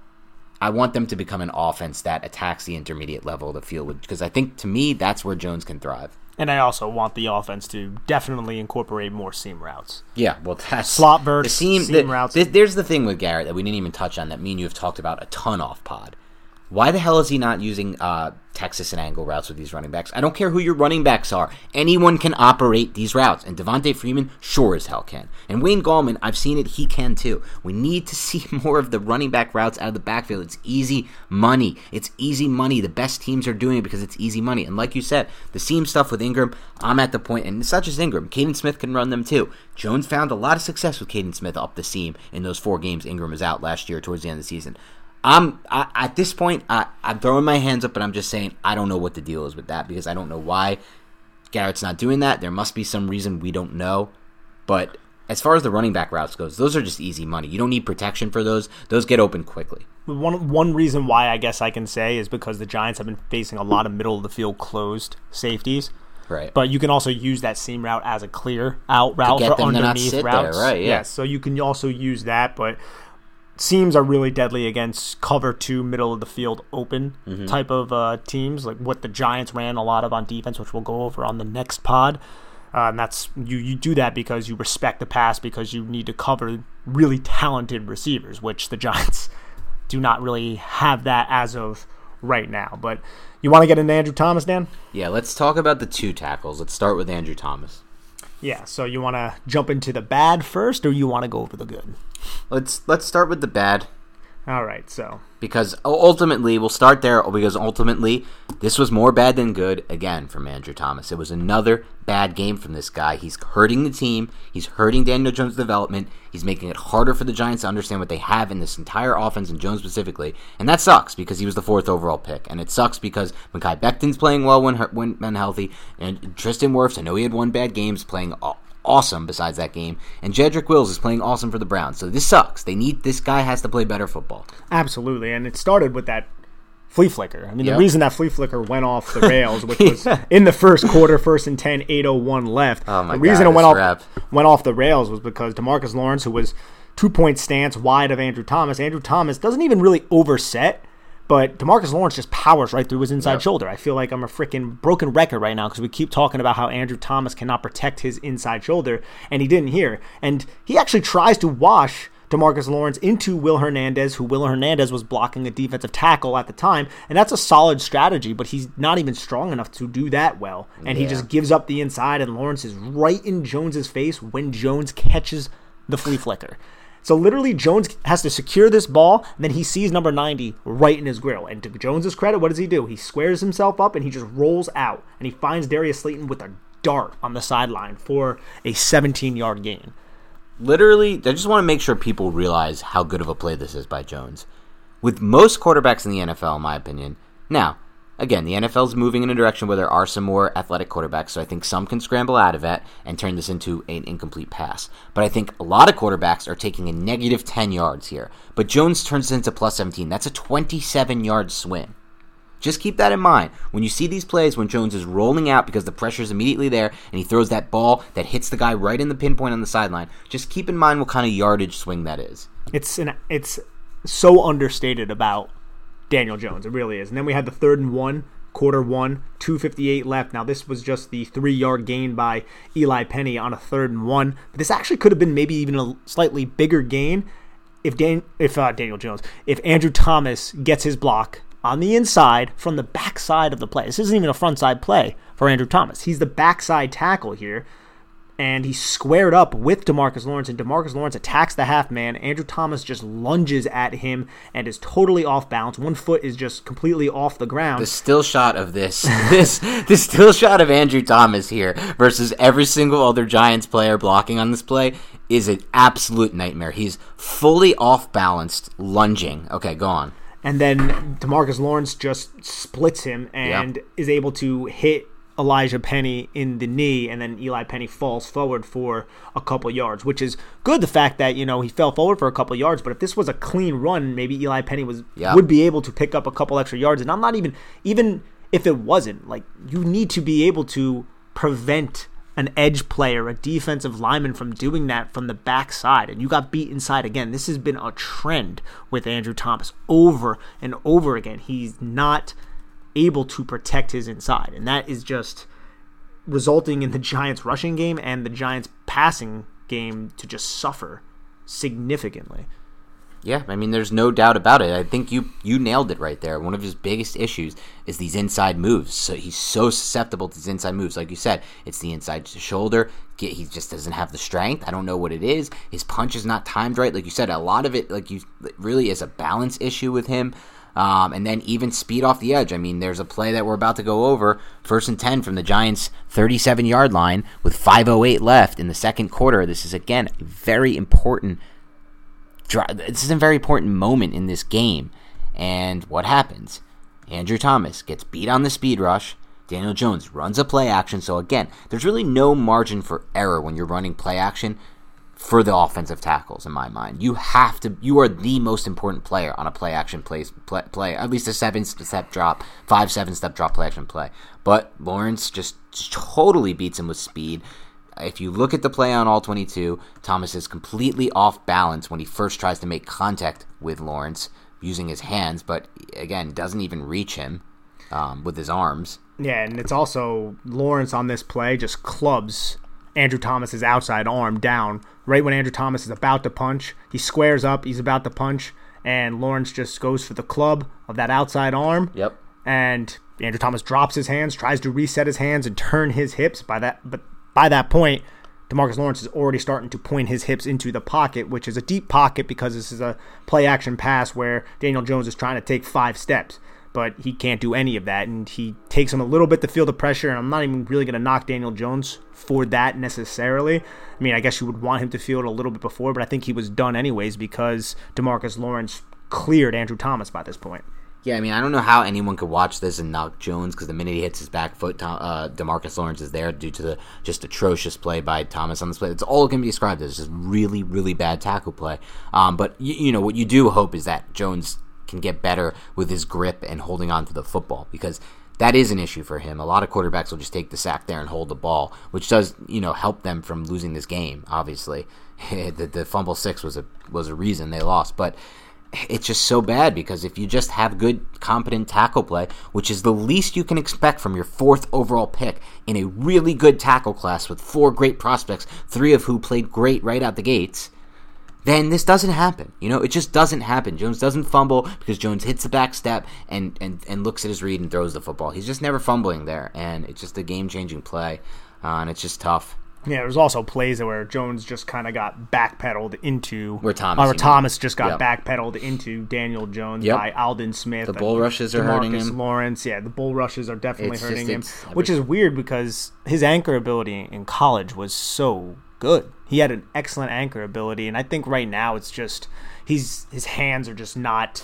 I want them to become an offense that attacks the intermediate level of the field because I think to me that's where Jones can thrive. And I also want the offense to definitely incorporate more seam routes. Yeah, well, that's slot verts, seam, seam the, routes. The, there's the thing with Garrett that we didn't even touch on that me and you have talked about a ton off pod. Why the hell is he not using uh, Texas and angle routes with these running backs? I don't care who your running backs are. Anyone can operate these routes. And Devonta Freeman sure as hell can. And Wayne Gallman, I've seen it, he can too. We need to see more of the running back routes out of the backfield. It's easy money. It's easy money. The best teams are doing it because it's easy money. And like you said, the seam stuff with Engram, I'm at the point, and it's not just Engram. Kaden Smith can run them too. Jones found a lot of success with Kaden Smith up the seam in those four games Engram was out last year towards the end of the season. I'm I, at this point. I, I'm throwing my hands up, but I'm just saying I don't know what the deal is with that because I don't know why Garrett's not doing that. There must be some reason we don't know. But as far as the running back routes goes, those are just easy money. You don't need protection for those. Those get open quickly. One one reason why I guess I can say is because the Giants have been facing a lot of middle of the field closed safeties. Right. But you can also use that seam route as a clear out route for underneath routes. There, right, yeah. Yes, so you can also use that, but seams are really deadly against cover two, middle of the field, open mm-hmm. type of uh, teams, like what the Giants ran a lot of on defense, which we'll go over on the next pod. Uh, and that's you. You do that because you respect the pass because you need to cover really talented receivers, which the Giants do not really have that as of right now. But you want to get into Andrew Thomas, Dan? Yeah, let's talk about the two tackles. Let's start with Andrew Thomas. Yeah. So you want to jump into the bad first, or you want to go over the good? Let's let's start with the bad. All right. So because ultimately we'll start there because ultimately this was more bad than good again from Andrew Thomas. It was another bad game from this guy. He's hurting the team. He's hurting Daniel Jones' development. He's making it harder for the Giants to understand what they have in this entire offense and Jones specifically. And that sucks because he was the fourth overall pick. And it sucks because Mekhi Becton's playing well when when, healthy. And Tristan Wirfs, I know he had one bad game, playing awesome besides that game. And Jedrick Wills is playing awesome for the Browns. So this sucks. They need this guy has to play better football. Absolutely. And it started with that flea flicker. I mean, yep. the reason that flea flicker went off the rails, which was in the first quarter, first and 10, 801 left. Oh my the reason God, it went off went off the rails was because Demarcus Lawrence, who was two point stance wide of Andrew Thomas, Andrew Thomas doesn't even really overset but Demarcus Lawrence just powers right through his inside yep. shoulder. I feel like I'm a freaking broken record right now because we keep talking about how Andrew Thomas cannot protect his inside shoulder, and he didn't here. And he actually tries to wash Demarcus Lawrence into Will Hernandez, who Will Hernandez was blocking a defensive tackle at the time, and that's a solid strategy. But he's not even strong enough to do that well, and yeah. he just gives up the inside, and Lawrence is right in Jones's face when Jones catches the flea flicker. So literally, Jones has to secure this ball, and then he sees number 90 right in his grill. And to Jones's credit, what does he do? He squares himself up and he just rolls out, and he finds Darius Slayton with a dart on the sideline for a 17 yard gain. Literally, I just want to make sure people realize how good of a play this is by Jones. With most quarterbacks in the NFL, in my opinion. Now, again, the NFL is moving in a direction where there are some more athletic quarterbacks, so I think some can scramble out of it and turn this into an incomplete pass. But I think a lot of quarterbacks are taking a negative 10 yards here. But Jones turns it into plus 17. That's a 27 yard swing. Just keep that in mind. When you see these plays when Jones is rolling out because the pressure is immediately there and he throws that ball that hits the guy right in the pinpoint on the sideline, just keep in mind what kind of yardage swing that is. It's an it's so understated about Daniel Jones. It really is. And then we had the third and one, quarter one, 258 left. Now this was just the three yard gain by Eli Penny on a third and one. But this actually could have been maybe even a slightly bigger gain if Dan if uh, Daniel Jones, if Andrew Thomas gets his block on the inside from the backside of the play. This isn't even a front side play for Andrew Thomas. He's the backside tackle here and he squared up with Demarcus Lawrence, and Demarcus Lawrence attacks the half man. Andrew Thomas just lunges at him and is totally off balance. One foot is just completely off the ground. The still shot of this, this, the still shot of Andrew Thomas here versus every single other Giants player blocking on this play is an absolute nightmare. He's fully off balanced, lunging. Okay, go on. And then Demarcus Lawrence just splits him and yep. is able to hit Elijhaa Penny in the knee, and then Eli Penny falls forward for a couple yards, which is good. The fact that you know he fell forward for a couple yards, but if this was a clean run, maybe Eli Penny was yeah. would be able to pick up a couple extra yards. And I'm not even even if it wasn't like you need to be able to prevent an edge player, a defensive lineman from doing that from the backside, and you got beat inside again. This has been a trend with Andrew Thomas over and over again. He's not able to protect his inside. And that is just resulting in the Giants' rushing game and the Giants' passing game to just suffer significantly. Yeah, I mean, there's no doubt about it. I think you you nailed it right there. One of his biggest issues is these inside moves. So he's so susceptible to these inside moves. Like you said, it's the inside shoulder. He just doesn't have the strength. I don't know what it is. His punch is not timed right. Like you said, a lot of it, like you, really is a balance issue with him. Um, and then even speed off the edge. I mean, there's a play that we're about to go over, first and 10 from the Giants' 37 yard line with 5.08 left in the second quarter. This is, again, very important. This is a very important moment in this game. And what happens? Andrew Thomas gets beat on the speed rush. Daniel Jones runs a play action. So, again, there's really no margin for error when you're running play action for the offensive tackles in my mind. You have to you are the most important player on a play action play play, at least a seven step drop, five seven step drop play action play. But Lawrence just, just totally beats him with speed. If you look at the play on all 22, Thomas is completely off balance when he first tries to make contact with Lawrence using his hands, but again, doesn't even reach him um, with his arms. Yeah, and it's also Lawrence on this play just clubs Andrew Thomas's outside arm down right when Andrew Thomas is about to punch. He squares up, he's about to punch, and Lawrence just goes for the club of that outside arm. Yep. And Andrew Thomas drops his hands, tries to reset his hands and turn his hips. By that, but by that point, Demarcus Lawrence is already starting to point his hips into the pocket, which is a deep pocket because this is a play action pass where Daniel Jones is trying to take five steps, but he can't do any of that. And he takes him a little bit to feel the pressure. And I'm not even really going to knock Daniel Jones for that necessarily. I mean, I guess you would want him to feel it a little bit before, but I think he was done anyways because Demarcus Lawrence cleared Andrew Thomas by this point. Yeah, I mean, I don't know how anyone could watch this and knock Jones because the minute he hits his back foot, Tom, uh, Demarcus Lawrence is there due to the just atrocious play by Thomas on this play. It's all it can be described as just really, really bad tackle play. Um, but you know what you do hope is that Jones can get better with his grip and holding on to the football because that is an issue for him. A lot of quarterbacks will just take the sack there and hold the ball, which does you know help them from losing this game. Obviously, the, the fumble six was a was a reason they lost, but it's just so bad because if you just have good, competent tackle play, which is the least you can expect from your fourth overall pick in a really good tackle class with four great prospects, three of who played great right out the gates, then this doesn't happen. You know, it just doesn't happen. Jones doesn't fumble because Jones hits the back step and, and, and looks at his read and throws the football. He's just never fumbling there, and it's just a game changing play, uh, and it's just tough. Yeah, there's also plays where Jones just kind of got backpedaled into where Thomas, or Thomas just got yep. backpedaled into Daniel Jones yep. by Aldon Smith. The bull rushes are hurting him. Lawrence, yeah, the bull rushes are definitely it's hurting just, him, which is weird because his anchor ability in college was so good. He had an excellent anchor ability, and I think right now it's just he's his hands are just not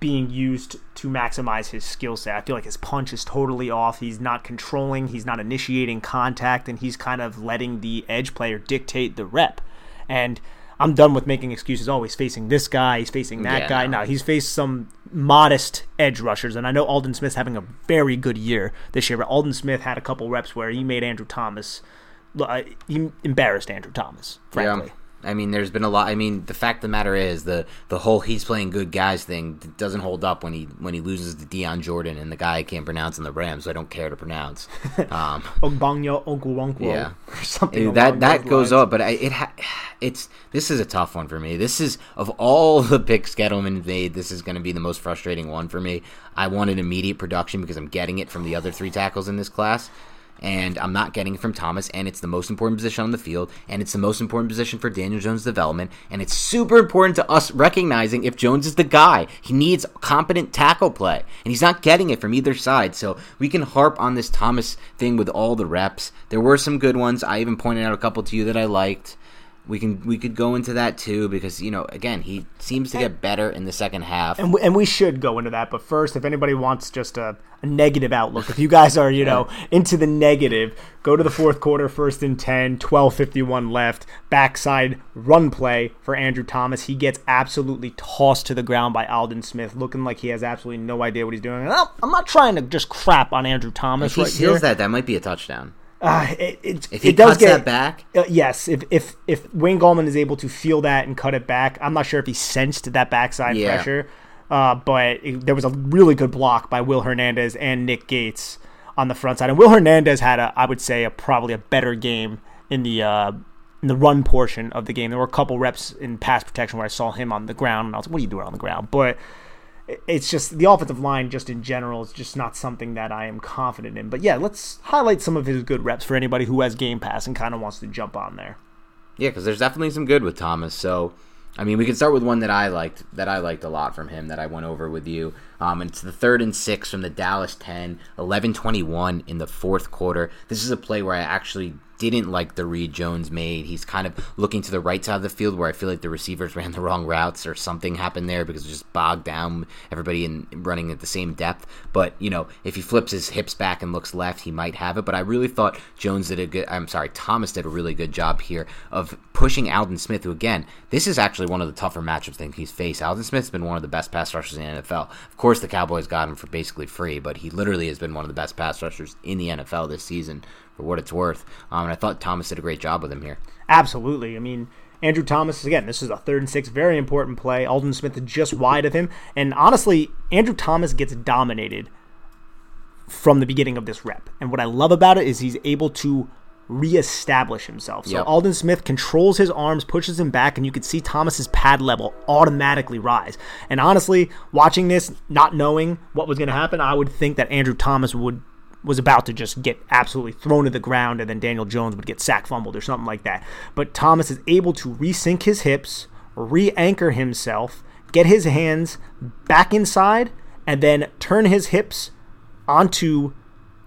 being used to maximize his skill set. I feel like his punch is totally off. He's not controlling, he's not initiating contact, and he's kind of letting the edge player dictate the rep. And I'm done with making excuses. Oh, facing this guy, he's facing that yeah, guy. No. no, he's faced some modest edge rushers, and I know Aldon Smith's having a very good year this year. But Aldon Smith had a couple reps where he made Andrew Thomas, he embarrassed Andrew Thomas, frankly. Yeah. I mean, there's been a lot. I mean, the fact of the matter is the the whole he's playing good guys thing doesn't hold up when he when he loses to Dion Jordan and the guy I can't pronounce in the Rams, so I don't care to pronounce. Um, Ogbonyo yeah, something that that goes up. But I, it ha- it's this is a tough one for me. This is of all the picks Gettleman made, this is going to be the most frustrating one for me. I wanted immediate production because I'm getting it from the other three tackles in this class and I'm not getting it from Thomas, and it's the most important position on the field, and it's the most important position for Daniel Jones' development, and it's super important to us recognizing if Jones is the guy. He needs competent tackle play, and he's not getting it from either side. So we can harp on this Thomas thing with all the reps. There were some good ones. I even pointed out a couple to you that I liked we can we could go into that too because you know again he seems to get better in the second half. And we, and we should go into that but first if anybody wants just a, a negative outlook if you guys are you know into the negative go to the fourth quarter first and 10 1251 left backside run play for andrew thomas. He gets absolutely tossed to the ground by aldon smith looking like he has absolutely no idea what he's doing. I'm not trying to just crap on andrew thomas if he right seals here. that that might be a touchdown uh, it, it, if he it does does get that back, uh, yes. If if if Wayne Gallman is able to feel that and cut it back, I'm not sure if he sensed that backside yeah. pressure. Uh, but it, there was a really good block by Will Hernandez and Nick Gates on the front side, and Will Hernandez had a, I would say, a probably a better game in the uh, in the run portion of the game. There were a couple reps in pass protection where I saw him on the ground, and I was like, "What are you doing on the ground?" But it's just the offensive line just in general is just not something that I am confident in. But yeah, let's highlight some of his good reps for anybody who has Game Pass and kind of wants to jump on there. Yeah, because there's definitely some good with Thomas. So, I mean, we can start with one that I liked that I liked a lot from him that I went over with you. Um, and it's the third and six from the Dallas 10, 11-21 in the fourth quarter. This is a play where I actually didn't like the read Jones made. He's kind of looking to the right side of the field where I feel like the receivers ran the wrong routes or something happened there because it just bogged down everybody in running at the same depth. But, you know, if he flips his hips back and looks left, he might have it. But I really thought Jones did a good I'm sorry, Thomas did a really good job here of pushing Aldon Smith, who again, this is actually one of the tougher matchups that he's faced. Aldon Smith's been one of the best pass rushers in the NFL. Of course the Cowboys got him for basically free, but he literally has been one of the best pass rushers in the NFL this season for what it's worth. Um, and I thought Thomas did a great job with him here. Absolutely. I mean, Andrew Thomas, again, this is a third and six, very important play. Aldon Smith just wide of him. And honestly, Andrew Thomas gets dominated from the beginning of this rep. And what I love about it is he's able to reestablish himself. So Yep. Aldon Smith controls his arms, pushes him back, and you could see Thomas's pad level automatically rise. And honestly, watching this, not knowing what was going to happen, I would think that Andrew Thomas would was about to just get absolutely thrown to the ground, and then Daniel Jones would get sack fumbled or something like that. But Thomas is able to resync his hips, re-anchor himself, get his hands back inside, and then turn his hips onto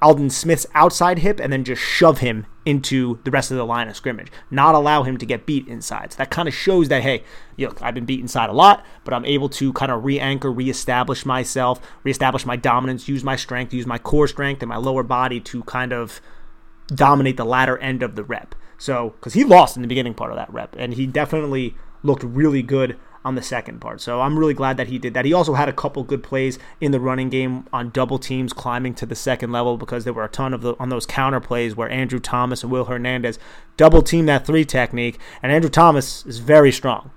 Aldon Smith's outside hip and then just shove him into the rest of the line of scrimmage, not allow him to get beat inside. So that kind of shows that, hey, look, I've been beat inside a lot, but I'm able to kind of re anchor, reestablish myself, reestablish my dominance, use my strength, use my core strength and my lower body to kind of dominate the latter end of the rep. So, because he lost in the beginning part of that rep, and he definitely looked really good on the second part. So I'm really glad that he did that. He also had a couple good plays in the running game on double teams climbing to the second level because there were a ton of the on those counter plays where Andrew Thomas and Will Hernandez double team that three technique, and Andrew Thomas is very strong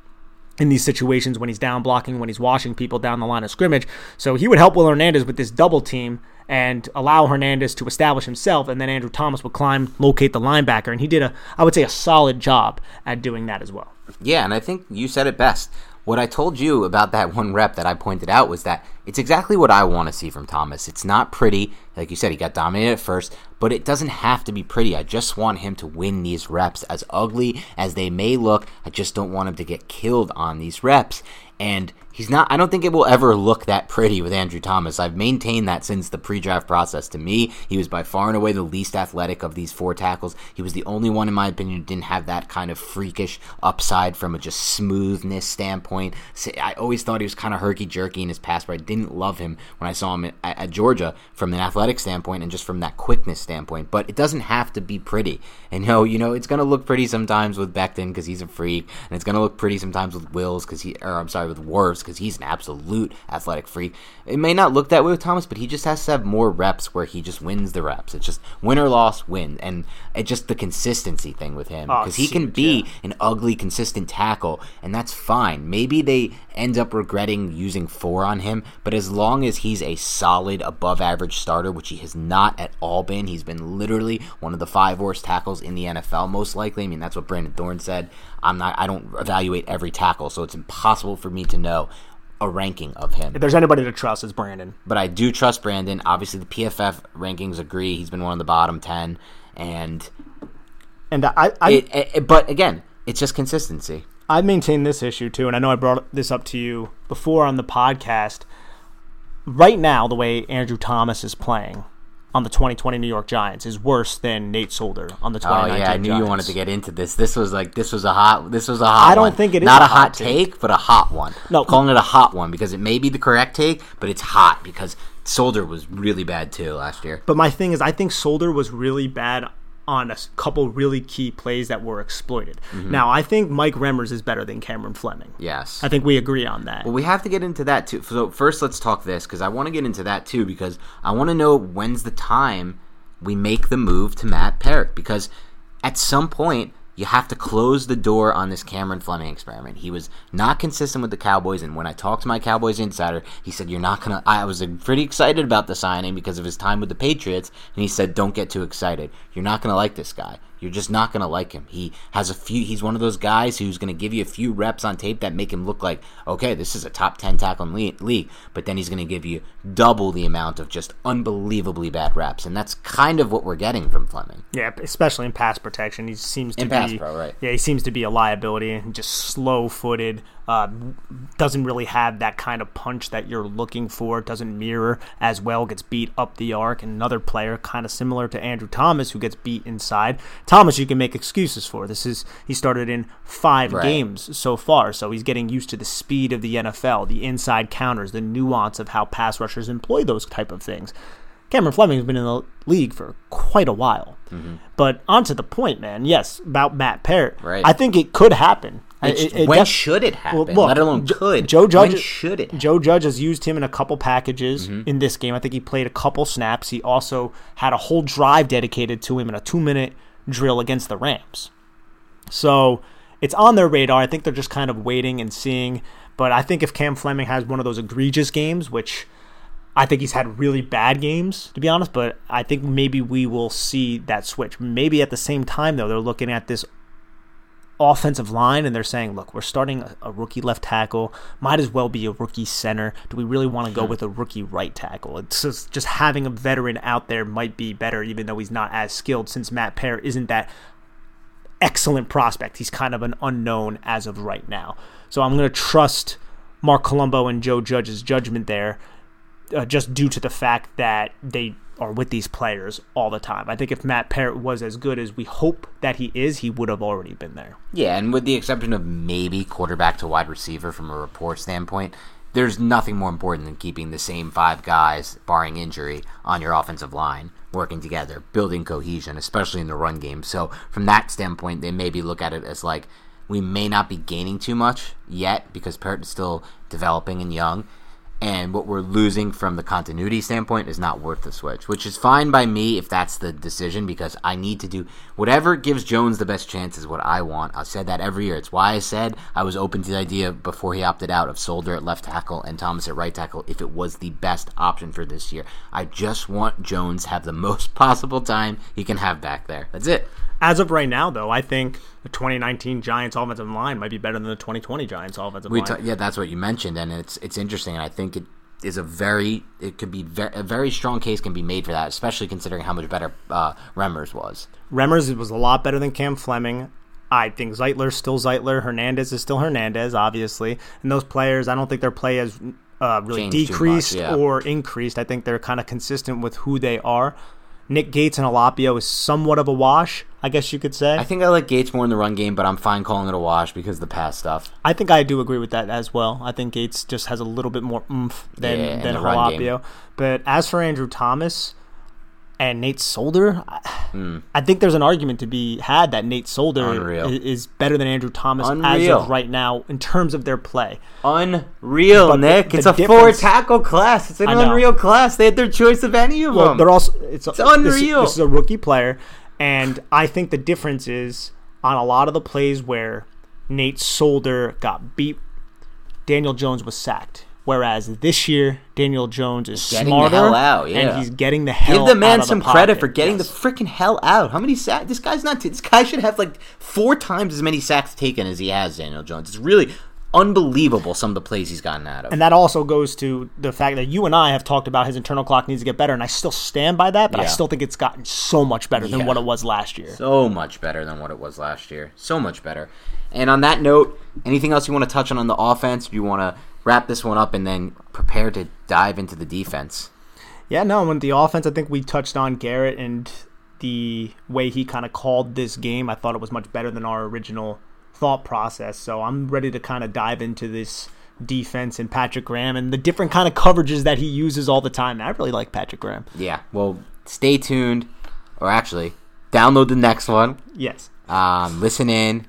in these situations when he's down blocking, when he's washing people down the line of scrimmage. So he would help Will Hernandez with this double team and allow Hernandez to establish himself, and then Andrew Thomas would climb, locate the linebacker, and he did a, I would say, a solid job at doing that as well. Yeah, and I think you said it best. What I told you about that one rep that I pointed out was that it's exactly what I want to see from Thomas. It's not pretty. Like you said, he got dominated at first, but it doesn't have to be pretty. I just want him to win these reps. As ugly as they may look, I just don't want him to get killed on these reps. And he's not, I don't think it will ever look that pretty with Andrew Thomas. I've maintained that since the pre draft process. To me, he was by far and away the least athletic of these four tackles. He was the only one, in my opinion, who didn't have that kind of freakish upside from a just smoothness standpoint. I always thought he was kind of herky jerky in his pass, but I didn't love him when I saw him at, at Georgia from an athletic standpoint and just from that quickness standpoint. But it doesn't have to be pretty. And no, you know, it's going to look pretty sometimes with Becton because he's a freak, and it's going to look pretty sometimes with Wills because he, or I'm sorry, with Wirfs because he's an absolute athletic freak. It may not look that way with Thomas, but he just has to have more reps where he just wins the reps. It's just win or loss, win, and it's just the consistency thing with him Oh, because he can be yeah. an ugly, consistent tackle, and that's fine. Maybe they end up regretting using four on him, but as long as he's a solid, above average starter, which he has not at all been, he's been literally one of the five worst tackles in the NFL, most likely. I mean, that's what Brandon Thorn said. I'm not. I don't evaluate every tackle, so it's impossible for me to know a ranking of him. If there's anybody to trust, it's Brandon. But I do trust Brandon. Obviously, the PFF rankings agree he's been one of the bottom ten, and And I, I, it, it, but again, it's just consistency. I maintain this issue too, and I know I brought this up to you before on the podcast. Right now, the way Andrew Thomas is playing on the 2020 New York Giants is worse than Nate Solder on the Oh yeah, I knew Giants. you wanted to get into this. This was like this was a hot. This was a hot. I don't one. think it is not a hot hot take, but a hot one. No. calling it a hot one because it may be the correct take, but it's hot because Solder was really bad too last year. But my thing is, I think Solder was really bad on a couple really key plays that were exploited. Mm-hmm. Now, I think Mike Remmers is better than Cameron Fleming. Yes. I think we agree on that. Well, we have to get into that too. So first, let's talk this because I want to get into that too because I want to know when's the time we make the move to Matt Peart because at some point you have to close the door on this Cameron Fleming experiment. He was not consistent with the Cowboys, and when I talked to my Cowboys insider, he said, "You're not gonna." I was pretty excited about the signing because of his time with the Patriots, and he said, "Don't get too excited. You're not gonna like this guy." You're just not going to like him. He has a few, he's one of those guys who's going to give you a few reps on tape that make him look like, okay, this is a top 10 tackle league, but then he's going to give you double the amount of just unbelievably bad reps. And that's kind of what we're getting from Fleming. Yeah, especially in pass protection, he seems to In be pass pro, right. Yeah, he seems to be a liability and just slow-footed. Uh, doesn't really have that kind of punch that you're looking for. Doesn't mirror as well. Gets beat up the arc. And another player, kind of similar to Andrew Thomas, who gets beat inside. Thomas, you can make excuses for. This is he started in five Right. games so far, so he's getting used to the speed of the NFL, the inside counters, the nuance of how pass rushers employ those type of things. Cameron Fleming's been in the league for quite a while. But on to the point, man. Yes, about Matt Peart. Right. I think it could happen. It- It- when def- should it happen? Well, look, Let alone could. Joe Judge. When should it? Joe Judge has used him in a couple packages Mm-hmm. in this game. I think he played a couple snaps. He also had a whole drive dedicated to him in a two-minute drill against the Rams. So it's on their radar. I think they're just kind of waiting and seeing. But I think if Cam Fleming has one of those egregious games, which I think he's had really bad games, to be honest, but I think maybe we will see that switch. Maybe at the same time, though, they're looking at this offensive line and they're saying, look, we're starting a, a rookie left tackle, might as well be a rookie center. Do we really want to go with a rookie right tackle? It's just, just having a veteran out there might be better, even though he's not as skilled, since Matt Pear isn't that excellent prospect. He's kind of an unknown as of right now. So I'm going to trust Marc Colombo and Joe Judge's judgment there uh, just due to the fact that they are with these players all the time. I think if Matt Peart was as good as we hope that he is, he would have already been there. Yeah, and with the exception of maybe quarterback to wide receiver from a report standpoint, there's nothing more important than keeping the same five guys, barring injury, on your offensive line working together, building cohesion, especially in the run game. So, from that standpoint, they maybe look at it as like we may not be gaining too much yet because Peart is still developing and young and what we're losing from the continuity standpoint is not worth the switch, which is fine by me if that's the decision because I need to do whatever gives Jones the best chance is what I want. I've said that every year. It's why I said I was open to the idea before he opted out of Solder at left tackle and Thomas at right tackle if it was the best option for this year. I just want Jones have the most possible time he can have back there. That's it. As of right now, though, I think the 2019 Giants offensive line might be better than the 2020 Giants offensive we line. Ta- yeah, that's what you mentioned, and it's it's interesting, and I think it is a very it could be very, a very strong case can be made for that, especially considering how much better uh, Remmers was. Remmers was a lot better than Cam Fleming. I think Zeitler's still Zeitler. Hernandez is still Hernandez, obviously. And those players, I don't think their play has uh, really Changed decreased much, yeah. or increased. I think they're kind of consistent with who they are. Nick Gates and Halapio is somewhat of a wash, I guess you could say. I think I like Gates more in the run game, but I'm fine calling it a wash because of the pass stuff. I think I do agree with that as well. I think Gates just has a little bit more oomph than Yeah, than the run game. Halapio. But as for Andrew Thomas and Nate Solder, I, hmm. I think there's an argument to be had that Nate Solder. Unreal. is, better than Andrew Thomas as of right now in terms of their play. Unreal, But Nick. the it's a four tackle class. It's an unreal class. They had their choice of any of Well, them. they're also it's, It's this- unreal. This, is a rookie player, and I think the difference is on a lot of the plays where Nate Solder got beat, Daniel Jones was sacked. Whereas this year, Daniel Jones is Getting the smarter hell out, yeah. and he's getting the hell. Give the man some the credit for getting Yes. the freaking hell out. How many sacks? This guy's not. This guy should have like four times as many sacks taken as he has. Daniel Jones. It's really unbelievable some of the plays he's gotten out of. And that also goes to the fact that you and I have talked about his internal clock needs to get better, and I still stand by that. But I still think it's gotten so much better than what it was last year. so much better than what it was last year. So much better. And on that note, anything else you want to touch on on the offense? Do you want to wrap this one up and then prepare to dive into the defense? Yeah, no, with the offense, I think we touched on Garrett and the way he kind of called this game. I thought it was much better than our original thought process. So I'm ready to kind of dive into this defense and Patrick Graham and the different kind of coverages that he uses all the time. I really like Patrick Graham. Yeah. Well, stay tuned, or actually, download the next one. Yes. Um, listen in.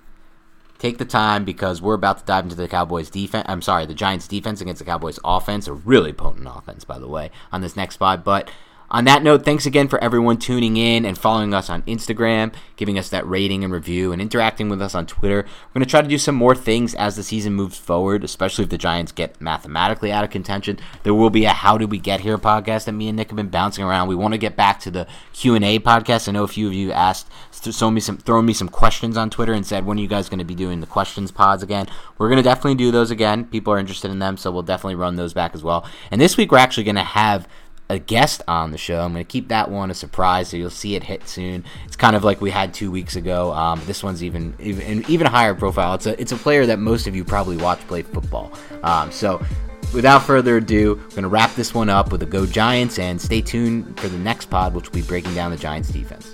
Take the time because we're about to dive into the Cowboys defense. I'm sorry, the Giants defense against the Cowboys offense. A really potent offense, by the way, on this next spot. But on that note, thanks again for everyone tuning in and following us on Instagram, giving us that rating and review, and interacting with us on Twitter. We're going to try to do some more things as the season moves forward, especially if the Giants get mathematically out of contention. There will be a "How Did We Get Here" podcast that me and Nick have been bouncing around. We want to get back to the Q and A podcast. I know a few of you asked, throw me some, throwing me some questions on Twitter and said, "When are you guys going to be doing the questions pods again?" We're going to definitely do those again. People are interested in them, so we'll definitely run those back as well. And this week we're actually going to have a guest on the show. I'm going to keep that one a surprise, so you'll see it hit soon. It's kind of like we had two weeks ago. Um, this one's even even even higher profile. It's a it's a player that most of you probably watch play football. Um, so. Without further ado, we're going to wrap this one up with a Go Giants and stay tuned for the next pod, which will be breaking down the Giants defense.